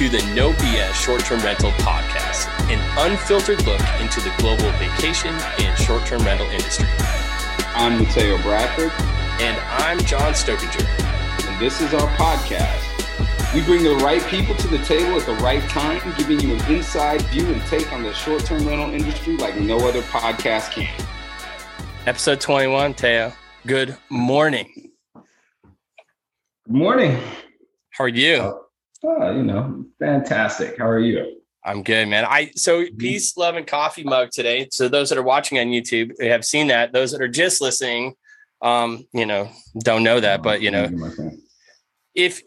to the No BS Short Term Rental Podcast, an unfiltered look into the global vacation and short term rental industry. I'm Mateo Bradford. And I'm John Stokinger. And this is our podcast. We bring the right people to the table at the right time, giving you an inside view and take on the short term rental industry like no other podcast can. Episode 21, Teo. Good morning. Good morning. How are you? Uh, Oh, you know, fantastic. How are you? I'm good, man. I so mm-hmm. peace, love, and coffee mug today. So those that are watching on YouTube have seen that. Those that are just listening, um, you know, don't know that, but you know, if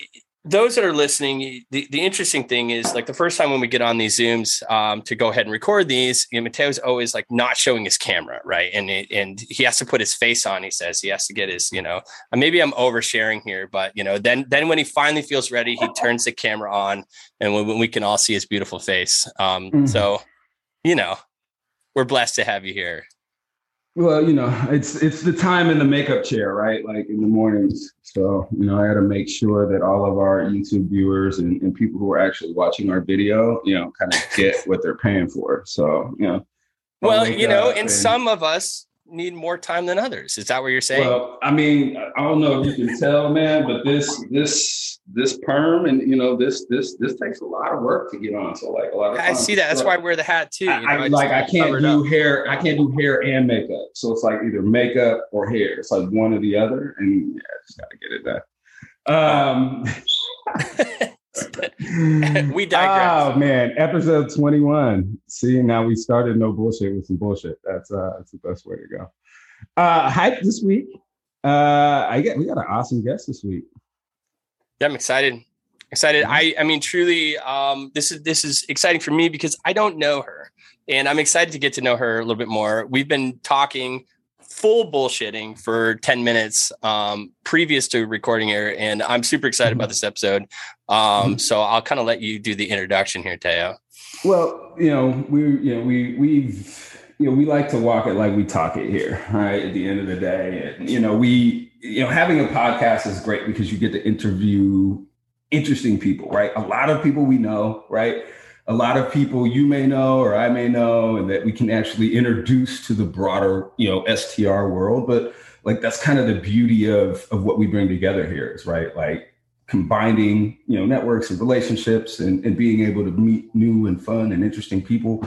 those that are listening, the, the interesting thing is like the first time when we get on these Zooms um, to go ahead and record these, you know, Mateo's always like not showing his camera, right? And it, and he has to put his face on. He says he has to get his, you know, maybe I'm oversharing here, but you know, then then when he finally feels ready, he turns the camera on, and when, when we can all see his beautiful face. Um, mm-hmm. So, you know, we're blessed to have you here. Well, you know, it's it's the time in the makeup chair, right? Like in the mornings. So, you know, I got to make sure that all of our YouTube viewers and, and people who are actually watching our video, you know, kind of get what they're paying for. So, you know. Well, you know, and, and some of us need more time than others. Is that what you're saying? Well, I mean, I don't know if you can tell, man, but this this this perm and you know this this this takes a lot of work to get on. So like a lot of I see that. That's why I wear the hat too. I, know, I like I can't do hair. I can't do hair and makeup. So it's like either makeup or hair. It's like one or the other, and yeah, I just gotta get it done. Um. we digress. Oh man, episode 21. See, now we started no bullshit with some bullshit. That's uh that's the best way to go. Uh hype this week. Uh I get we got an awesome guest this week. Yeah, I'm excited. Excited. I I mean truly um this is this is exciting for me because I don't know her. And I'm excited to get to know her a little bit more. We've been talking full bullshitting for 10 minutes um, previous to recording here. And I'm super excited about mm-hmm. this episode. Um, mm-hmm. so I'll kind of let you do the introduction here, Teo. Well, you know, we, you know, we, we've, you know, we like to walk it like we talk it here, right? At the end of the day, and, you know, we, you know, having a podcast is great because you get to interview interesting people, right? A lot of people we know, right? A lot of people you may know or I may know, and that we can actually introduce to the broader, you know, STR world. But like that's kind of the beauty of of what we bring together here is right, like combining, you know, networks and relationships and, and being able to meet new and fun and interesting people.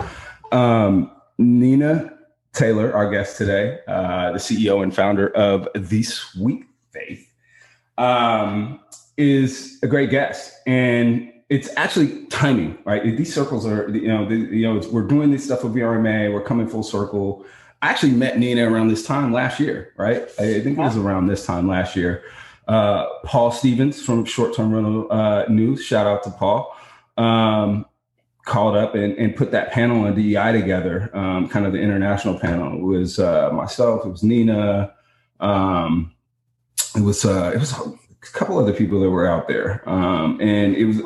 Um, Nina Taylor, our guest today, uh, the CEO and founder of The Suite Faith, um, is a great guest. And it's actually timing, right? These circles are, you know, the, you know, we're doing this stuff with VRMA. We're coming full circle. I actually met Nina around this time last year, right? I think it was around this time last year. Uh, Paul Stevens from Short Term Rental uh, News, shout out to Paul, um, called up and, and put that panel on DEI together, um, kind of the international panel. It was uh, myself, it was Nina, um, it was uh, it was a couple other people that were out there, um, and it was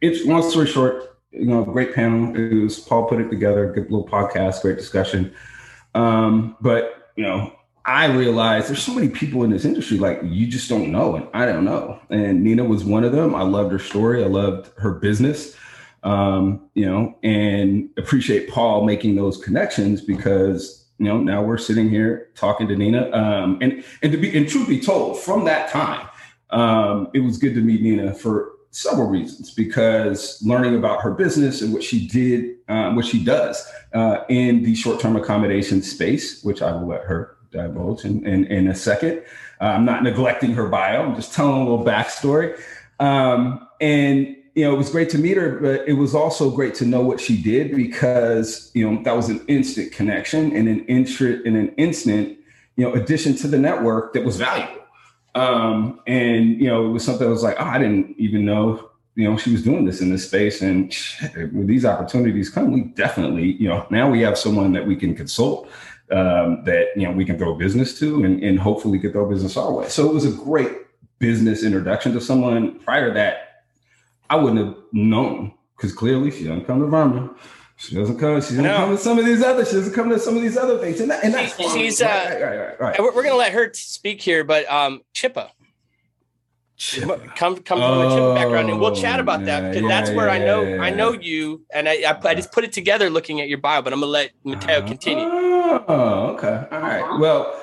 it's long story short, you know, great panel. It was Paul put it together, good little podcast, great discussion. Um, but you know, I realized there's so many people in this industry like you just don't know, and I don't know. And Nina was one of them. I loved her story. I loved her business. Um, you know, and appreciate Paul making those connections because you know now we're sitting here talking to Nina. Um, and and to be and truth be told, from that time, um, it was good to meet Nina for several reasons because learning about her business and what she did um, what she does uh, in the short-term accommodation space which i will let her divulge in, in, in a second. Uh, i'm not neglecting her bio i'm just telling a little backstory. Um, and you know it was great to meet her but it was also great to know what she did because you know that was an instant connection and an interest in an instant you know addition to the network that was valuable um, and you know, it was something I was like, oh, I didn't even know, you know, she was doing this in this space. And when these opportunities come, we definitely, you know, now we have someone that we can consult, um, that you know we can throw business to, and, and hopefully get throw business our way. So it was a great business introduction to someone. Prior to that, I wouldn't have known because clearly she doesn't come to VRMA. She doesn't come. She doesn't no. come to some of these other. She doesn't come to some of these other things, and, that, and that's she's. Uh, right, right, right, right. We're, we're going to let her speak here, but um, Chippa. come come from a chip background and we'll chat about that because yeah, that's where yeah, I know yeah, I know you and I, I, I just put it together looking at your bio, but I'm gonna let Mateo continue. Oh, okay. All right. Well,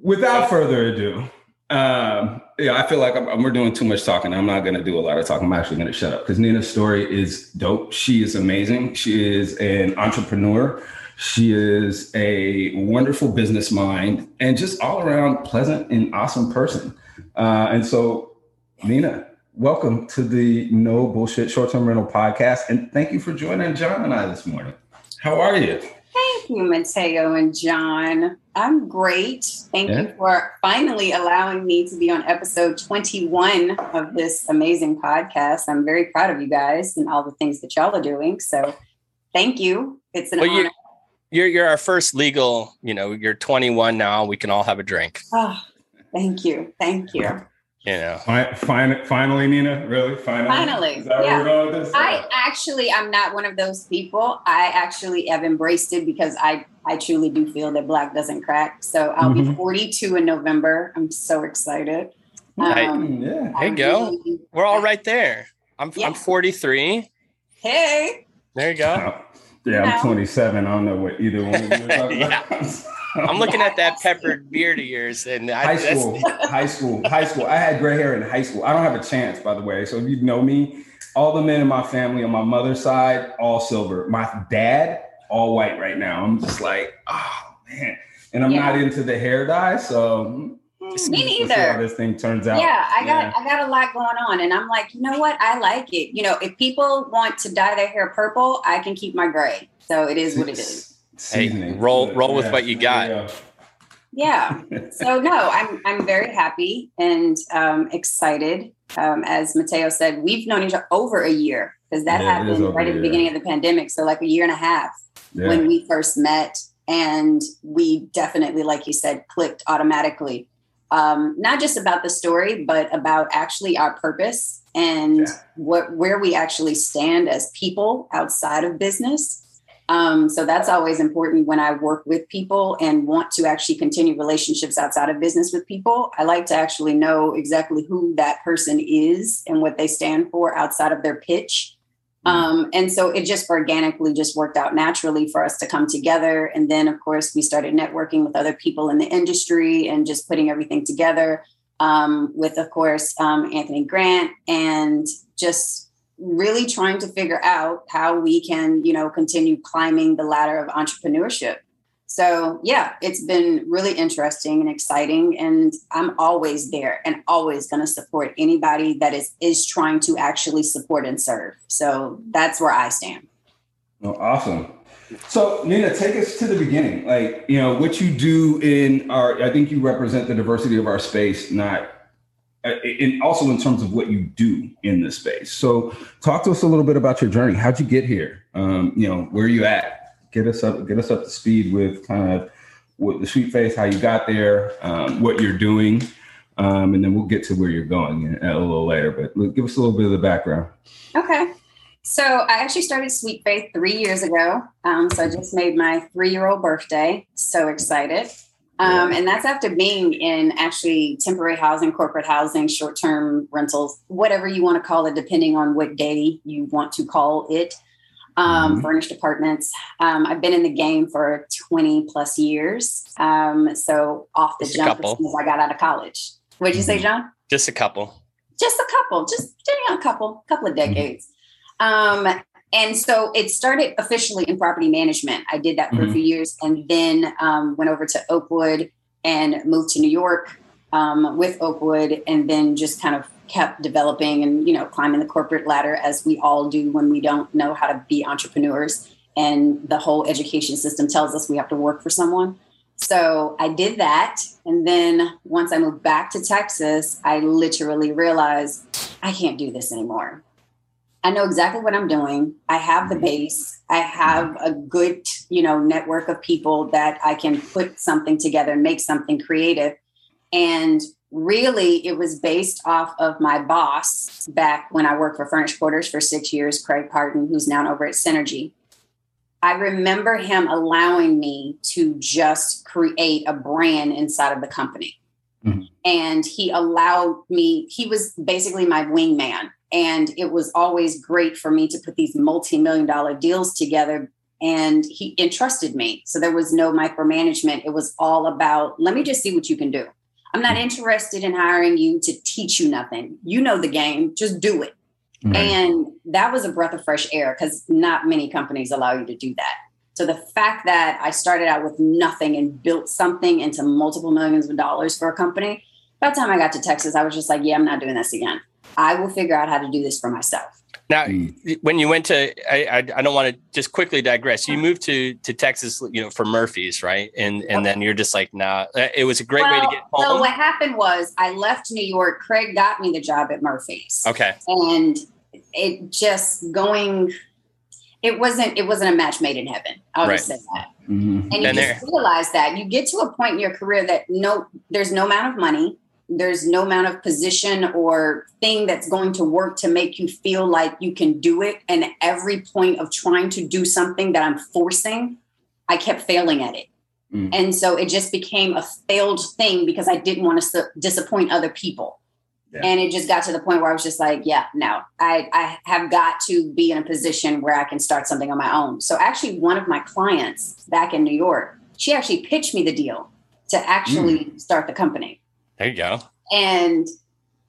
without further ado, um, yeah, I feel like I'm, we're doing too much talking. I'm not going to do a lot of talking. I'm actually going to shut up because Nina's story is dope. She is amazing. She is an entrepreneur. She is a wonderful business mind and just all around pleasant and awesome person. Uh, and so, Nina, welcome to the No Bullshit Short Term Rental Podcast. And thank you for joining John and I this morning. How are you? Thank you, Mateo and John. I'm great. Thank yeah. you for finally allowing me to be on episode 21 of this amazing podcast. I'm very proud of you guys and all the things that y'all are doing. So thank you. It's an well, honor. You're, you're our first legal, you know, you're 21 now. We can all have a drink. Oh, thank you. Thank you you know finally, finally nina? Really? Finally? Finally. Yeah. i actually i'm not one of those people. I actually have embraced it because i i truly do feel that black doesn't crack. So i'll mm-hmm. be 42 in november. I'm so excited. Um, yeah. There you go. really, we're all right there. I'm yeah. i'm 43 hey. There you go. Yeah i'm 27 i don't know what either one of you are talking about I'm looking at that peppered beard of yours, and I, high school, high school, high school. I had gray hair in high school. I don't have a chance, by the way. So if you know me, all the men in my family on my mother's side, all silver. My dad, all white right now. I'm just like, oh man, and I'm yeah. not into the hair dye, so. Mm, me neither. this thing turns out. Yeah, I got yeah. I got a lot going on, and I'm like, you know what? I like it. You know, if people want to dye their hair purple, I can keep my gray. So it is what it is. Hey, roll roll with what you got. Yeah. yeah. So no, I'm I'm very happy and um, excited. Um, as Mateo said, we've known each other over a year because that yeah, happened right at the beginning of the pandemic. So like a year and a half yeah. when we first met, and we definitely, like you said, clicked automatically. Um, not just about the story, but about actually our purpose and yeah. what where we actually stand as people outside of business um, so that's always important when I work with people and want to actually continue relationships outside of business with people. I like to actually know exactly who that person is and what they stand for outside of their pitch. Mm-hmm. Um, and so it just organically just worked out naturally for us to come together. And then, of course, we started networking with other people in the industry and just putting everything together um, with, of course, um, Anthony Grant and just really trying to figure out how we can, you know, continue climbing the ladder of entrepreneurship. So, yeah, it's been really interesting and exciting and I'm always there and always going to support anybody that is is trying to actually support and serve. So, that's where I stand. Oh, awesome. So, Nina, take us to the beginning. Like, you know, what you do in our I think you represent the diversity of our space, not and also in terms of what you do in this space. So, talk to us a little bit about your journey. How'd you get here? Um, you know, where are you at? Get us up, get us up to speed with kind of what the Suite Faith, how you got there, um, what you're doing, um, and then we'll get to where you're going a little later. But give us a little bit of the background. Okay. So I actually started Suite Faith three years ago. Um, so I just made my three year old birthday. So excited. Um, and that's after being in actually temporary housing, corporate housing, short term rentals, whatever you want to call it, depending on what day you want to call it, um, mm-hmm. furnished apartments. Um, I've been in the game for 20 plus years. Um, so off the just jump as soon as I got out of college. What did you say, mm-hmm. John? Just a couple. Just a couple, just a couple, couple of mm-hmm. decades. Mm-hmm. And so it started officially in property management. I did that for mm-hmm. a few years and then um, went over to Oakwood and moved to New York um, with Oakwood and then just kind of kept developing and, you know, climbing the corporate ladder as we all do when we don't know how to be entrepreneurs. And the whole education system tells us we have to work for someone. So I did that. And then once I moved back to Texas, I literally realized I can't do this anymore. I know exactly what I'm doing. I have the base. I have a good, you know, network of people that I can put something together and make something creative. And really, it was based off of my boss back when I worked for Furnished Quarters for six years, Craig Parton, who's now over at Synergy. I remember him allowing me to just create a brand inside of the company. Mm-hmm. and he allowed me he was basically my wingman and it was always great for me to put these multi-million dollar deals together. And he entrusted me. So there was no micromanagement. It was all about let me just see what you can do. I'm not mm-hmm. interested in hiring you to teach you nothing. You know the game. Just do it. Right. and that was a breath of fresh air because not many companies allow you to do that. So the fact that i started out with nothing and built something into multiple millions of dollars for a company by the time i got to texas i was just like yeah i'm not doing this again i will figure out how to do this for myself now, mm. when you went to, I, I, I don't want to just quickly digress. You moved to to Texas, you know, for Murphy's, right? And and then you're just like, nah. Uh, it was a great well, way to get home. So what happened was, I left New York. Craig got me the job at Murphy's. Okay. And it just going, it wasn't it wasn't a match made in heaven. I'll right. just say that. Mm-hmm. And you Been just there. realize that you get to a point in your career that no, there's no amount of money there's no amount of position or thing that's going to work to make you feel like you can do it. And every point of trying to do something that I'm forcing, I kept failing at it. Mm. And so it just became a failed thing because I didn't want to su- disappoint other people. Yeah. And it just got to the point where I was just like, yeah, no, I, I have got to be in a position where I can start something on my own. So actually, one of my clients back in New York, she actually pitched me the deal to actually mm. start the company. There you go. And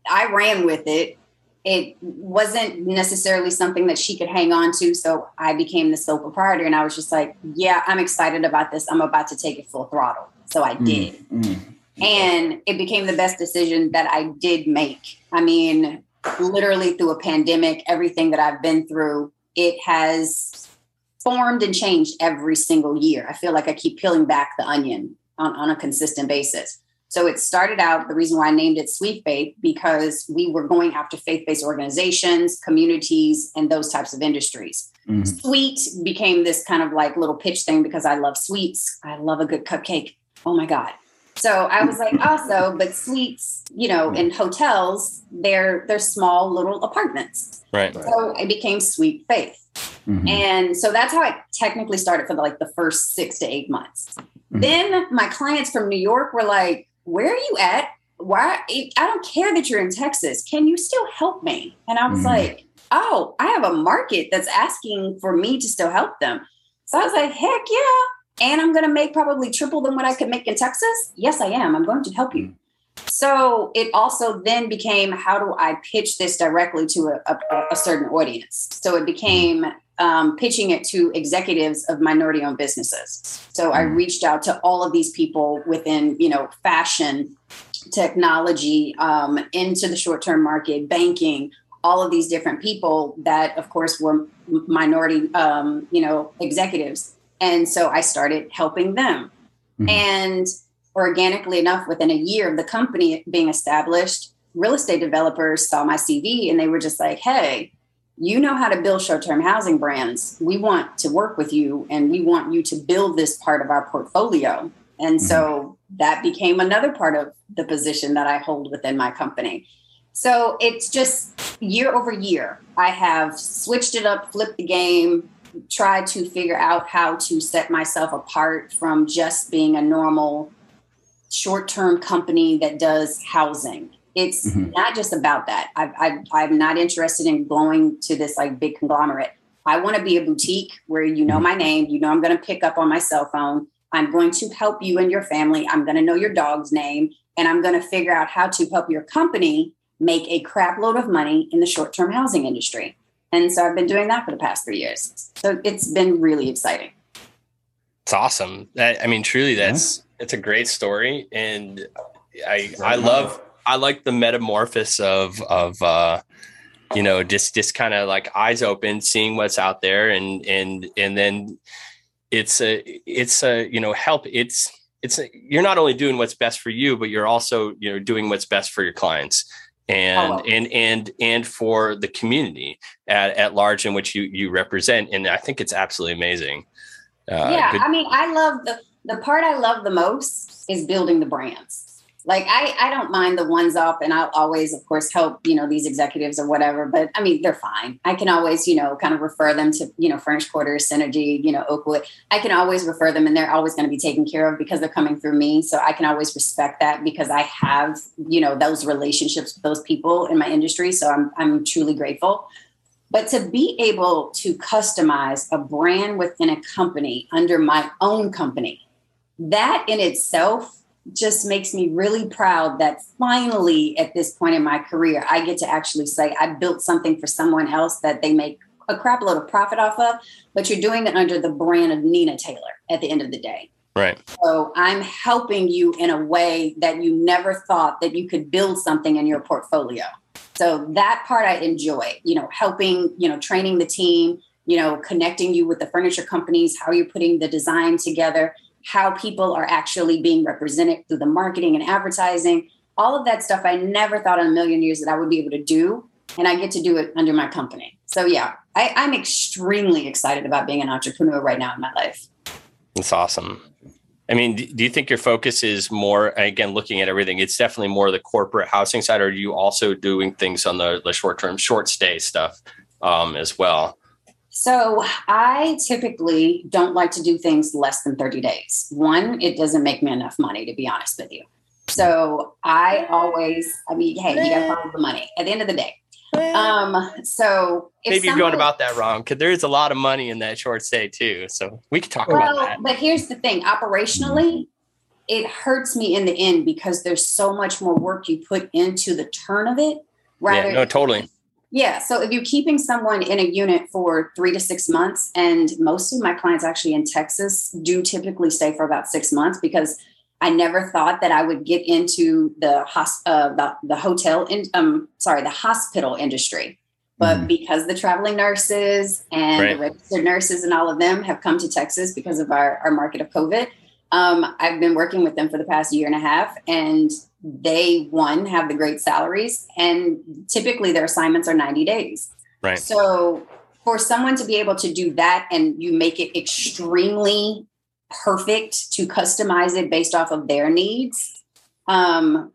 I ran with it. It wasn't necessarily something that she could hang on to. So I became the sole proprietor and I was just like, yeah, I'm excited about this. I'm about to take it full throttle. So I did. Mm, mm, and it became the best decision that I did make. I mean, literally through a pandemic, everything that I've been through, it has formed and changed every single year. I feel like I keep peeling back the onion on, on a consistent basis. So it started out the reason why I named it Suite Faith because we were going after faith based organizations, communities, and those types of industries. Mm-hmm. Sweet became this kind of like little pitch thing because I love sweets. I love a good cupcake. Oh my God. So I was like, also, but suites, you know, in hotels, they're they're small little apartments. Right. So it became Suite Faith. Mm-hmm. And so that's how I technically started for the, like the first six to eight months. Mm-hmm. Then my clients from New York were like, where are you at? Why? I don't care that you're in Texas. Can you still help me? And I was mm-hmm. like, oh, I have a market that's asking for me to still help them. So I was like, heck yeah. And I'm going to make probably triple than what I could make in Texas. Yes, I am. I'm going to help you. So it also then became how do I pitch this directly to a, a, a certain audience? So it became um, pitching it to executives of minority owned businesses. So I hmm. reached out to all of these people within, you know, fashion, technology, um, into the short term market, banking, all of these different people that, of course, were minority, um, you know, executives. And so I started helping them. Mm-hmm. And organically enough, within a year of the company being established, real estate developers saw my CV and they were just like, hey, you know how to build short-term housing brands. We want to work with you and we want you to build this part of our portfolio. And so mm-hmm. that became another part of the position that i hold within my company. So it's just year over year i have switched it up flipped the game tried to figure out how to set myself apart from just being a normal short-term company that does housing it's mm-hmm. not just about that. I, I, I'm not interested in going to this like big conglomerate. I want to be a boutique where you know mm-hmm. my name, you know I'm going to pick up on my cell phone. I'm going to help you and your family. I'm going to know your dog's name, and I'm going to figure out how to help your company make a crap load of money in the short term housing industry. And so I've been doing that for the past three years. So it's been really exciting. It's awesome. I, I mean, truly, that's yeah. it's a great story, and I I love I like the metamorphosis of of uh, you know just just kind of like eyes open, seeing what's out there, and and and then it's a it's a you know help. It's it's a, you're not only doing what's best for you, but you're also you know doing what's best for your clients and oh. and and and for the community at, at large in which you you represent and i think it's absolutely amazing uh, yeah good. i mean i love the the part i love the most is building the brands like I, I don't mind the ones up and I'll always, of course, help, you know, these executives or whatever, but I mean, they're fine. I can always, you know, kind of refer them to, you know, Furnished Quarters, Synergy, you know, Oakwood. I can always refer them and they're always going to be taken care of because they're coming through me. So I can always respect that because I have, you know, those relationships with those people in my industry. So I'm, I'm truly grateful. But to be able to customize a brand within a company under my own company, that in itself just makes me really proud that finally at this point in my career i get to actually say i built something for someone else that they make a crap load of profit off of but you're doing it under the brand of nina taylor at the end of the day. Right. So i'm helping you in a way that you never thought that you could build something in your portfolio. So that part i enjoy you know helping you know training the team you know connecting you with the furniture companies how you're putting the design together how people are actually being represented through the marketing and advertising, all of that stuff I never thought in a million years that I would be able to do. And I get to do it under my company. So, yeah, I, I'm extremely excited about being an entrepreneur right now in my life. That's awesome. I mean, do you think your focus is more, again, looking at everything, it's definitely more the corporate housing side, or are you also doing things on the, the short term, short stay stuff um, as well? So I typically don't like to do things less than 30 days. One, it doesn't make me enough money, to be honest with you. So I always, I mean, hey, you got to follow the money at the end of the day. Um, so maybe you're going about that wrong because there is a lot of money in that short stay too. So we could talk well, about that. But here's the thing operationally, it hurts me in the end because there's so much more work you put into the turn of it. Rather, yeah, no, totally yeah. So if you're keeping someone in a unit for three to six months, and most of my clients actually in Texas do typically stay for about six months because I never thought that I would get into the hosp- uh, the, the hotel in, um sorry the hospital industry, but mm-hmm. because the traveling nurses and right. the registered nurses and all of them have come to Texas because of our, our market of COVID, um, I've been working with them for the past year and a half, and they one have the great salaries and typically their assignments are 90 days. Right. So for someone to be able to do that and you make it extremely perfect to customize it based off of their needs um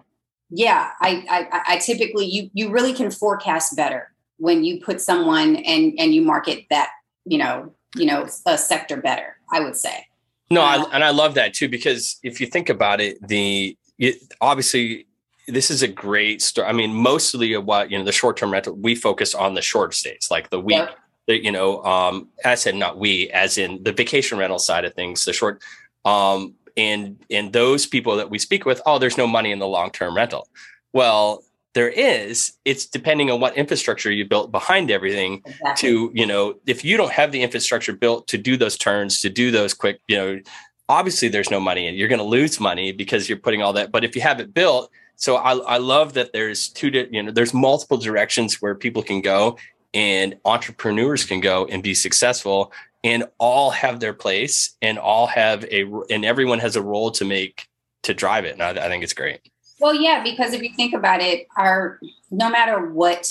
yeah I, I i typically you you really can forecast better when you put someone and and you market that you know you know a sector better i would say no, I, and I love that too because if you think about it, the it, obviously this is a great story. I mean, mostly what you know, the short-term rental, we focus on the short stays, like the week. Yeah. The, you know, um, I said not we, as in the vacation rental side of things, the short, um, and and those people that we speak with, oh, there's no money in the long-term rental. Well, there is. It's depending on what infrastructure you built behind everything. Exactly. To you know, if you don't have the infrastructure built to do those turns, to do those quick, you know, obviously there's no money and you're going to lose money because you're putting all that but if you have it built so I, I love that there's two you know there's multiple directions where people can go and entrepreneurs can go and be successful and all have their place and all have a and everyone has a role to make to drive it and I, I think it's great well yeah because if you think about it our no matter what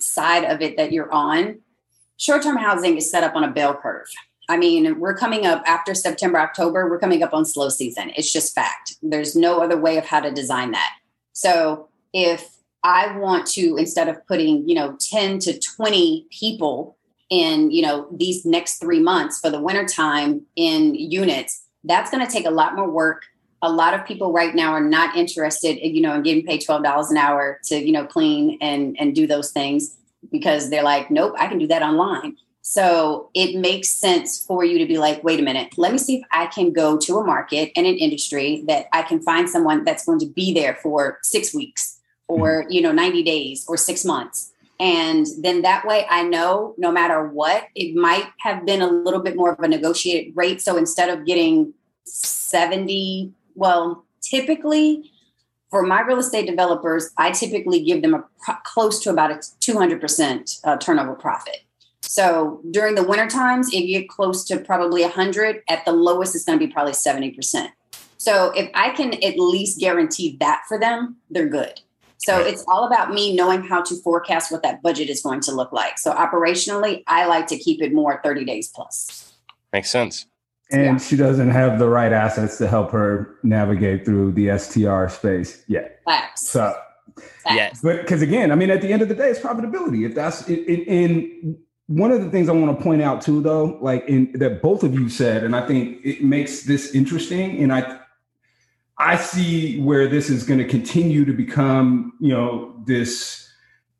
side of it that you're on short-term housing is set up on a bell curve I mean, we're coming up after September, October, we're coming up on slow season. It's just fact. There's no other way of how to design that. So if I want to, instead of putting, you know, 10 to 20 people in, you know, these next three months for the wintertime in units, that's going to take a lot more work. A lot of people right now are not interested, in, you know, in getting paid $12 an hour to, you know, clean and, and do those things because they're like, nope, I can do that online. So it makes sense for you to be like, wait a minute, let me see if I can go to a market and an industry that I can find someone that's going to be there for six weeks or, mm-hmm. you know, 90 days or six months. And then that way I know no matter what, it might have been a little bit more of a negotiated rate. So instead of getting 70, well, typically for my real estate developers, I typically give them a close to about a 200% uh, turnover profit. So during the winter times, if you get close to probably 100, at the lowest, it's going to be probably 70%. So if I can at least guarantee that for them, they're good. So right. it's all about me knowing how to forecast what that budget is going to look like. So operationally, I like to keep it more 30 days plus. Makes sense. And yeah. she doesn't have the right assets to help her navigate through the STR space yet. Facts. So, yes, but because again, I mean, at the end of the day, it's profitability. If that's in, in one of the things I want to point out too, though, like in that both of you said, and I think it makes this interesting, and I I see where this is going to continue to become, you know, this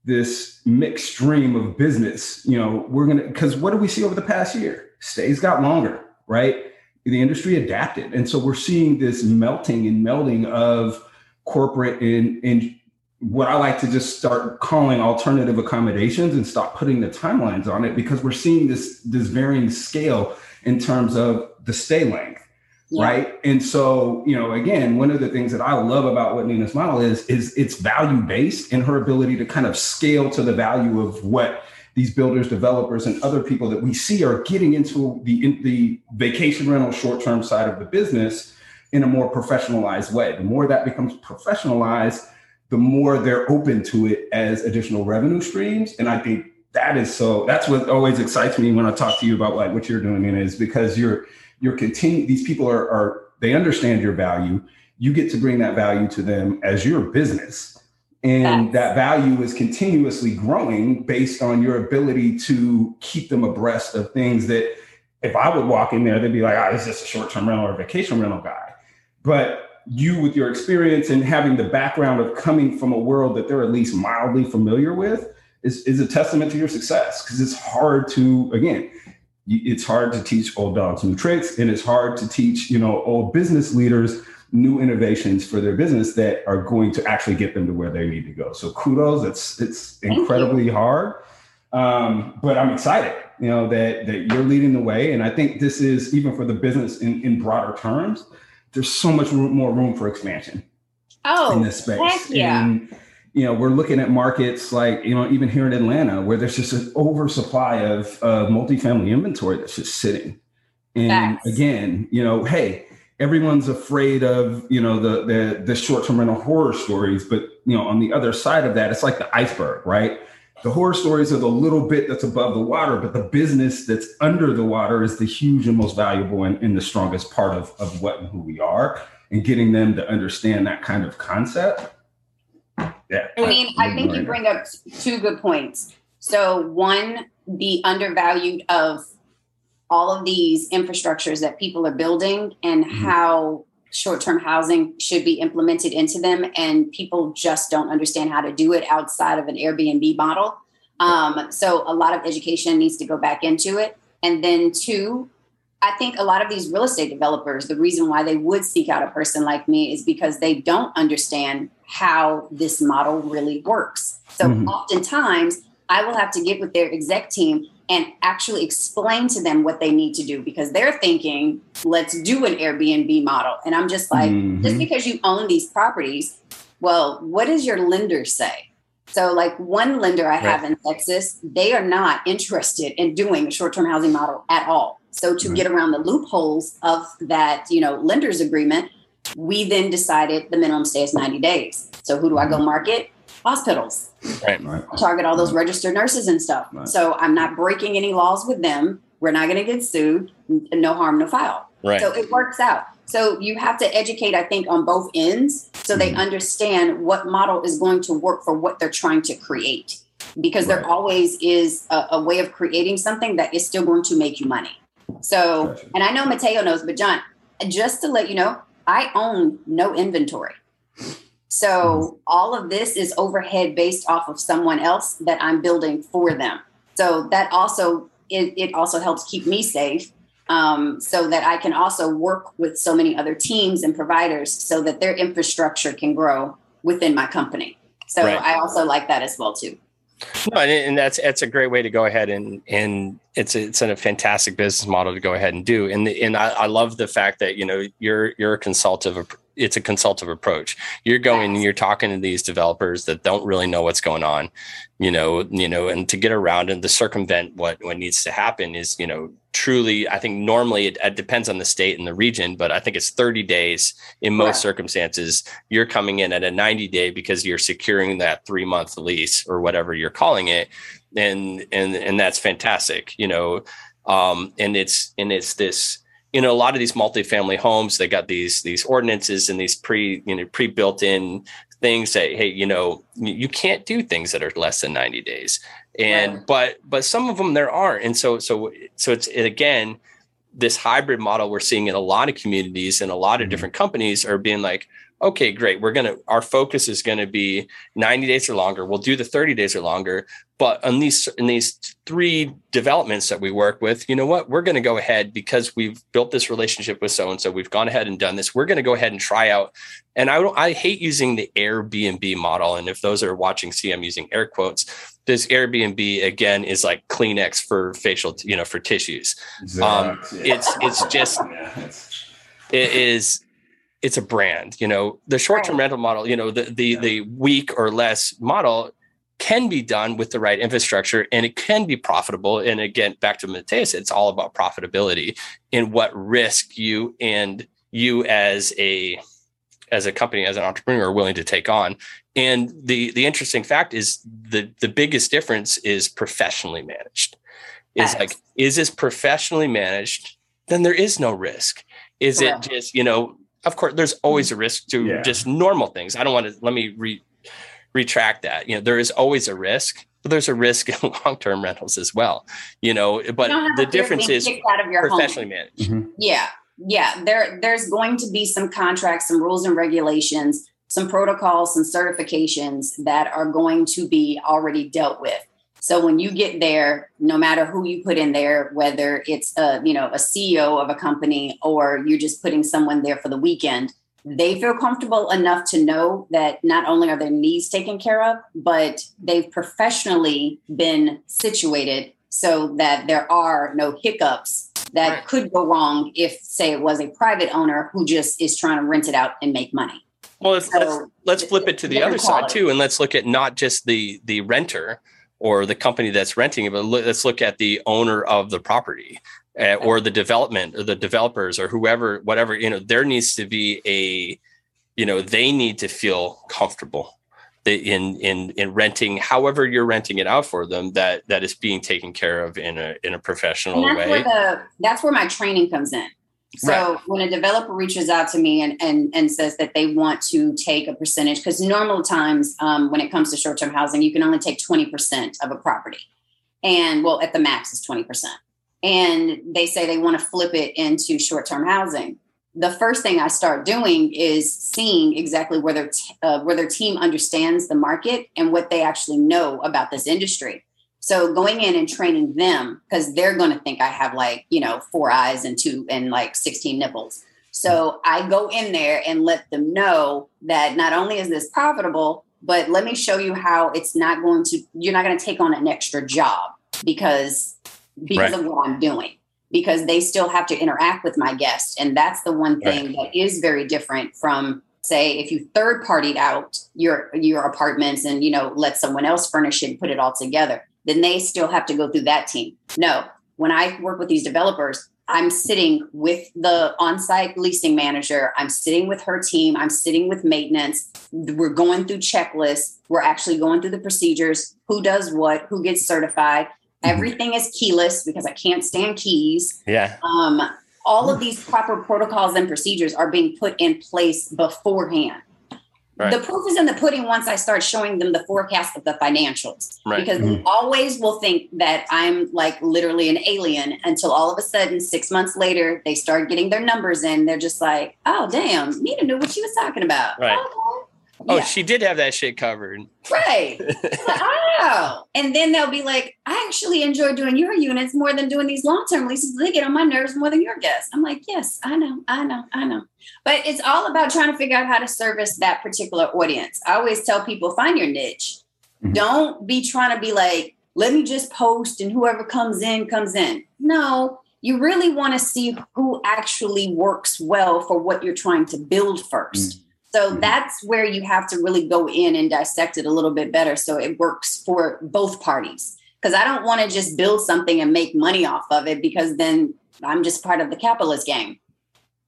this mixed stream of business. You know, we're gonna because what do we see over the past year? Stays got longer right? The industry adapted. And so we're seeing this melting and melding of corporate and, and what I like to just start calling alternative accommodations and stop putting the timelines on it because we're seeing this this varying scale in terms of the stay length. Yeah. Right. And so, you know, again, one of the things that I love about what Nina's model is, is it's value based and her ability to kind of scale to the value of what these builders, developers, and other people that we see are getting into the in the vacation rental short term side of the business in a more professionalized way. The more that becomes professionalized, the more they're open to it as additional revenue streams. And I think that is so. That's what always excites me when I talk to you about like what you're doing. Is because you're you're continue. These people are are they understand your value. You get to bring that value to them as your business and that value is continuously growing based on your ability to keep them abreast of things that if I would walk in there, they'd be like, ah, oh, this is just a short-term rental or a vacation rental guy. But you with your experience and having the background of coming from a world that they're at least mildly familiar with is, is a testament to your success because it's hard to again it's hard to teach old dogs new tricks and it's hard to teach you know old business leaders new innovations for their business that are going to actually get them to where they need to go. So kudos. It's it's incredibly hard. Um, but I'm excited, you know, that that you're leading the way. And I think this is even for the business in, in broader terms, there's so much room, more room for expansion oh, in this space. Yeah. And you know, we're looking at markets like, you know, even here in Atlanta, where there's just an oversupply of, of multifamily inventory that's just sitting. And again, you know, hey, everyone's afraid of you know the the, the short-term rental horror stories but you know on the other side of that it's like the iceberg right? The horror stories are the little bit that's above the water but the business that's under the water is the huge and most valuable and, and the strongest part of, of what and who we are. And getting them to understand that kind of concept yeah i mean i think you bring up two good points. So one the undervalued of all of these infrastructures that people are building and mm-hmm. how short-term housing should be implemented into them and people just don't understand how to do it outside of an airbnb model um, so a lot of education needs to go back into it and then two i think a lot of these real estate developers the reason why they would seek out a person like me is because they don't understand how this model really works so mm-hmm. oftentimes i will have to get with their exec team and actually explain to them what they need to do because they're thinking, let's do an Airbnb model. And I'm just like, mm-hmm. just because you own these properties, well, what does your lender say? So, like one lender I have in Texas, they are not interested in doing a short term housing model at all. So, to right. get around the loopholes of that, you know, lender's agreement, we then decided the minimum stay is 90 days. So, who do I go mm-hmm. market? Hospitals. Right. right. Target all those registered nurses and stuff. Right. So I'm not breaking any laws with them. We're not going to get sued. No harm, no foul. Right. So it works out. So you have to educate, I think, on both ends so they mm-hmm. understand what model is going to work for what they're trying to create. Because right. there always is a, a, way of creating something that is still going to make you money. So, gotcha. and I know Mateo knows, but John, just to let you know, I own no inventory. So mm-hmm. all of this is overhead based off of someone else that I'm building for them. So that also it, it also helps keep me safe. Um, so that I can also work with so many other teams and providers so that their infrastructure can grow within my company. So right. I also like that as well too. No, and that's that's a great way to go ahead and and it's a, it's a fantastic business model to go ahead and do. And the, and I, I love the fact that you know you're you're a consultative it's a consultative approach. You're going and you're talking to these developers that don't really know what's going on, you know, you know, and to get around and to circumvent what what needs to happen is, you know, truly. I think normally it, it depends on the state and the region, but I think it's 30 days in most circumstances. You're coming in at a 90 day because you're securing that three month lease or whatever you're calling it, and and and that's fantastic, you know. Um, and it's and it's this you know a lot of these multifamily homes, they got these these ordinances and these pre you know pre built in things that hey you know you can't do things that are less than 90 days and right. but but some of them there aren't and so so so it's it, again this hybrid model we're seeing in a lot of communities and a lot of mm-hmm. different companies are being like okay great. We're going to our focus is going to be 90 days or longer. We'll do the 30 days or longer. But on these in these three developments that we work with you know what? We're going to go ahead because we've built this relationship with so and so we've gone ahead and done this we're going to go ahead and try out. And i don't i hate using the airbnb model and if those are watching see i'm using air quotes. This airbnb again is like kleenex for facial you know for tissues. Um, it's it's just it is it's a brand you know? The short-term right. rental model you know the the yeah. the week or less model can be done with the right infrastructure and it can be profitable. And again back to Mateo's it's all about profitability and what risk you and you as a as a company as an entrepreneur are willing to take on. And the the interesting fact is the the biggest difference is professionally managed. Is like is this professionally managed? Then there is no risk. Is it just you know of course there's always a risk to yeah. just normal things i don't want to let me re, retract that you know there is always a risk but there's a risk in long-term rentals as well you know but the difference is professionally home. managed mm-hmm. yeah yeah there there's going to be some contracts some rules and regulations some protocols some certifications that are going to be already dealt with so when you get there, no matter who you put in there, whether it's a you know a CEO of a company or you're just putting someone there for the weekend, they feel comfortable enough to know that not only are their needs taken care of, but they've professionally been situated so that there are no hiccups that right. could go wrong if, say, it was a private owner who just is trying to rent it out and make money. Well, let's, so, let's, let's flip it to the other quality. side too, and let's look at not just the the renter, or the company that's renting it, but let's look at the owner of the property uh, or the development or the developers or whoever, whatever, you know, there needs to be a, you know, they need to feel comfortable in in in renting however you're renting it out for them that that is being taken care of in a in a professional that's way. where the, that's where my training comes in so right. when a developer reaches out to me and, and, and says that they want to take a percentage, because normal times um, when it comes to short term housing, you can only take 20% of a property. And well, at the max is 20%. And they say they want to flip it into short term housing. The first thing I start doing is seeing exactly where their, t- uh, where their team understands the market and what they actually know about this industry. So going in and training them because they're going to think I have like, you know, four eyes and two and like 16 nipples. So I go in there and let them know that not only is this profitable, but let me show you how it's not going to, you're not going to take on an extra job because, because right. of what I'm doing, because they still have to interact with my guests. And that's the one thing right. that is very different from say if you third partied out your your apartments and you know let someone else furnish it and put it all together then they still have to go through that team. No, when I work with these developers, I'm sitting with the on-site leasing manager. I'm sitting with her team. I'm sitting with maintenance. We're going through checklists. We're actually going through the procedures. Who does what? Who gets certified? Mm-hmm. Everything is keyless because I can't stand keys. Yeah. Um, all of these proper protocols and procedures are being put in place beforehand. Right. The proof is in the pudding once I start showing them the forecast of the financials. Right. Because mm-hmm. they always will think that I'm like literally an alien until all of a sudden, six months later, they start getting their numbers in. They're just like, oh, damn, Nina knew what she was talking about. Right. Oh, Oh, yeah. she did have that shit covered. Right. oh. And then they'll be like, I actually enjoy doing your units more than doing these long term leases. They get on my nerves more than your guests. I'm like, yes, I know, I know, I know. But it's all about trying to figure out how to service that particular audience. I always tell people, find your niche. Mm-hmm. Don't be trying to be like, let me just post and whoever comes in, comes in. No, you really want to see who actually works well for what you're trying to build 1st mm-hmm so mm-hmm. that's where you have to really go in and dissect it a little bit better so it works for both parties. Because I don't want to just build something and make money off of it because then I'm just part of the capitalist game.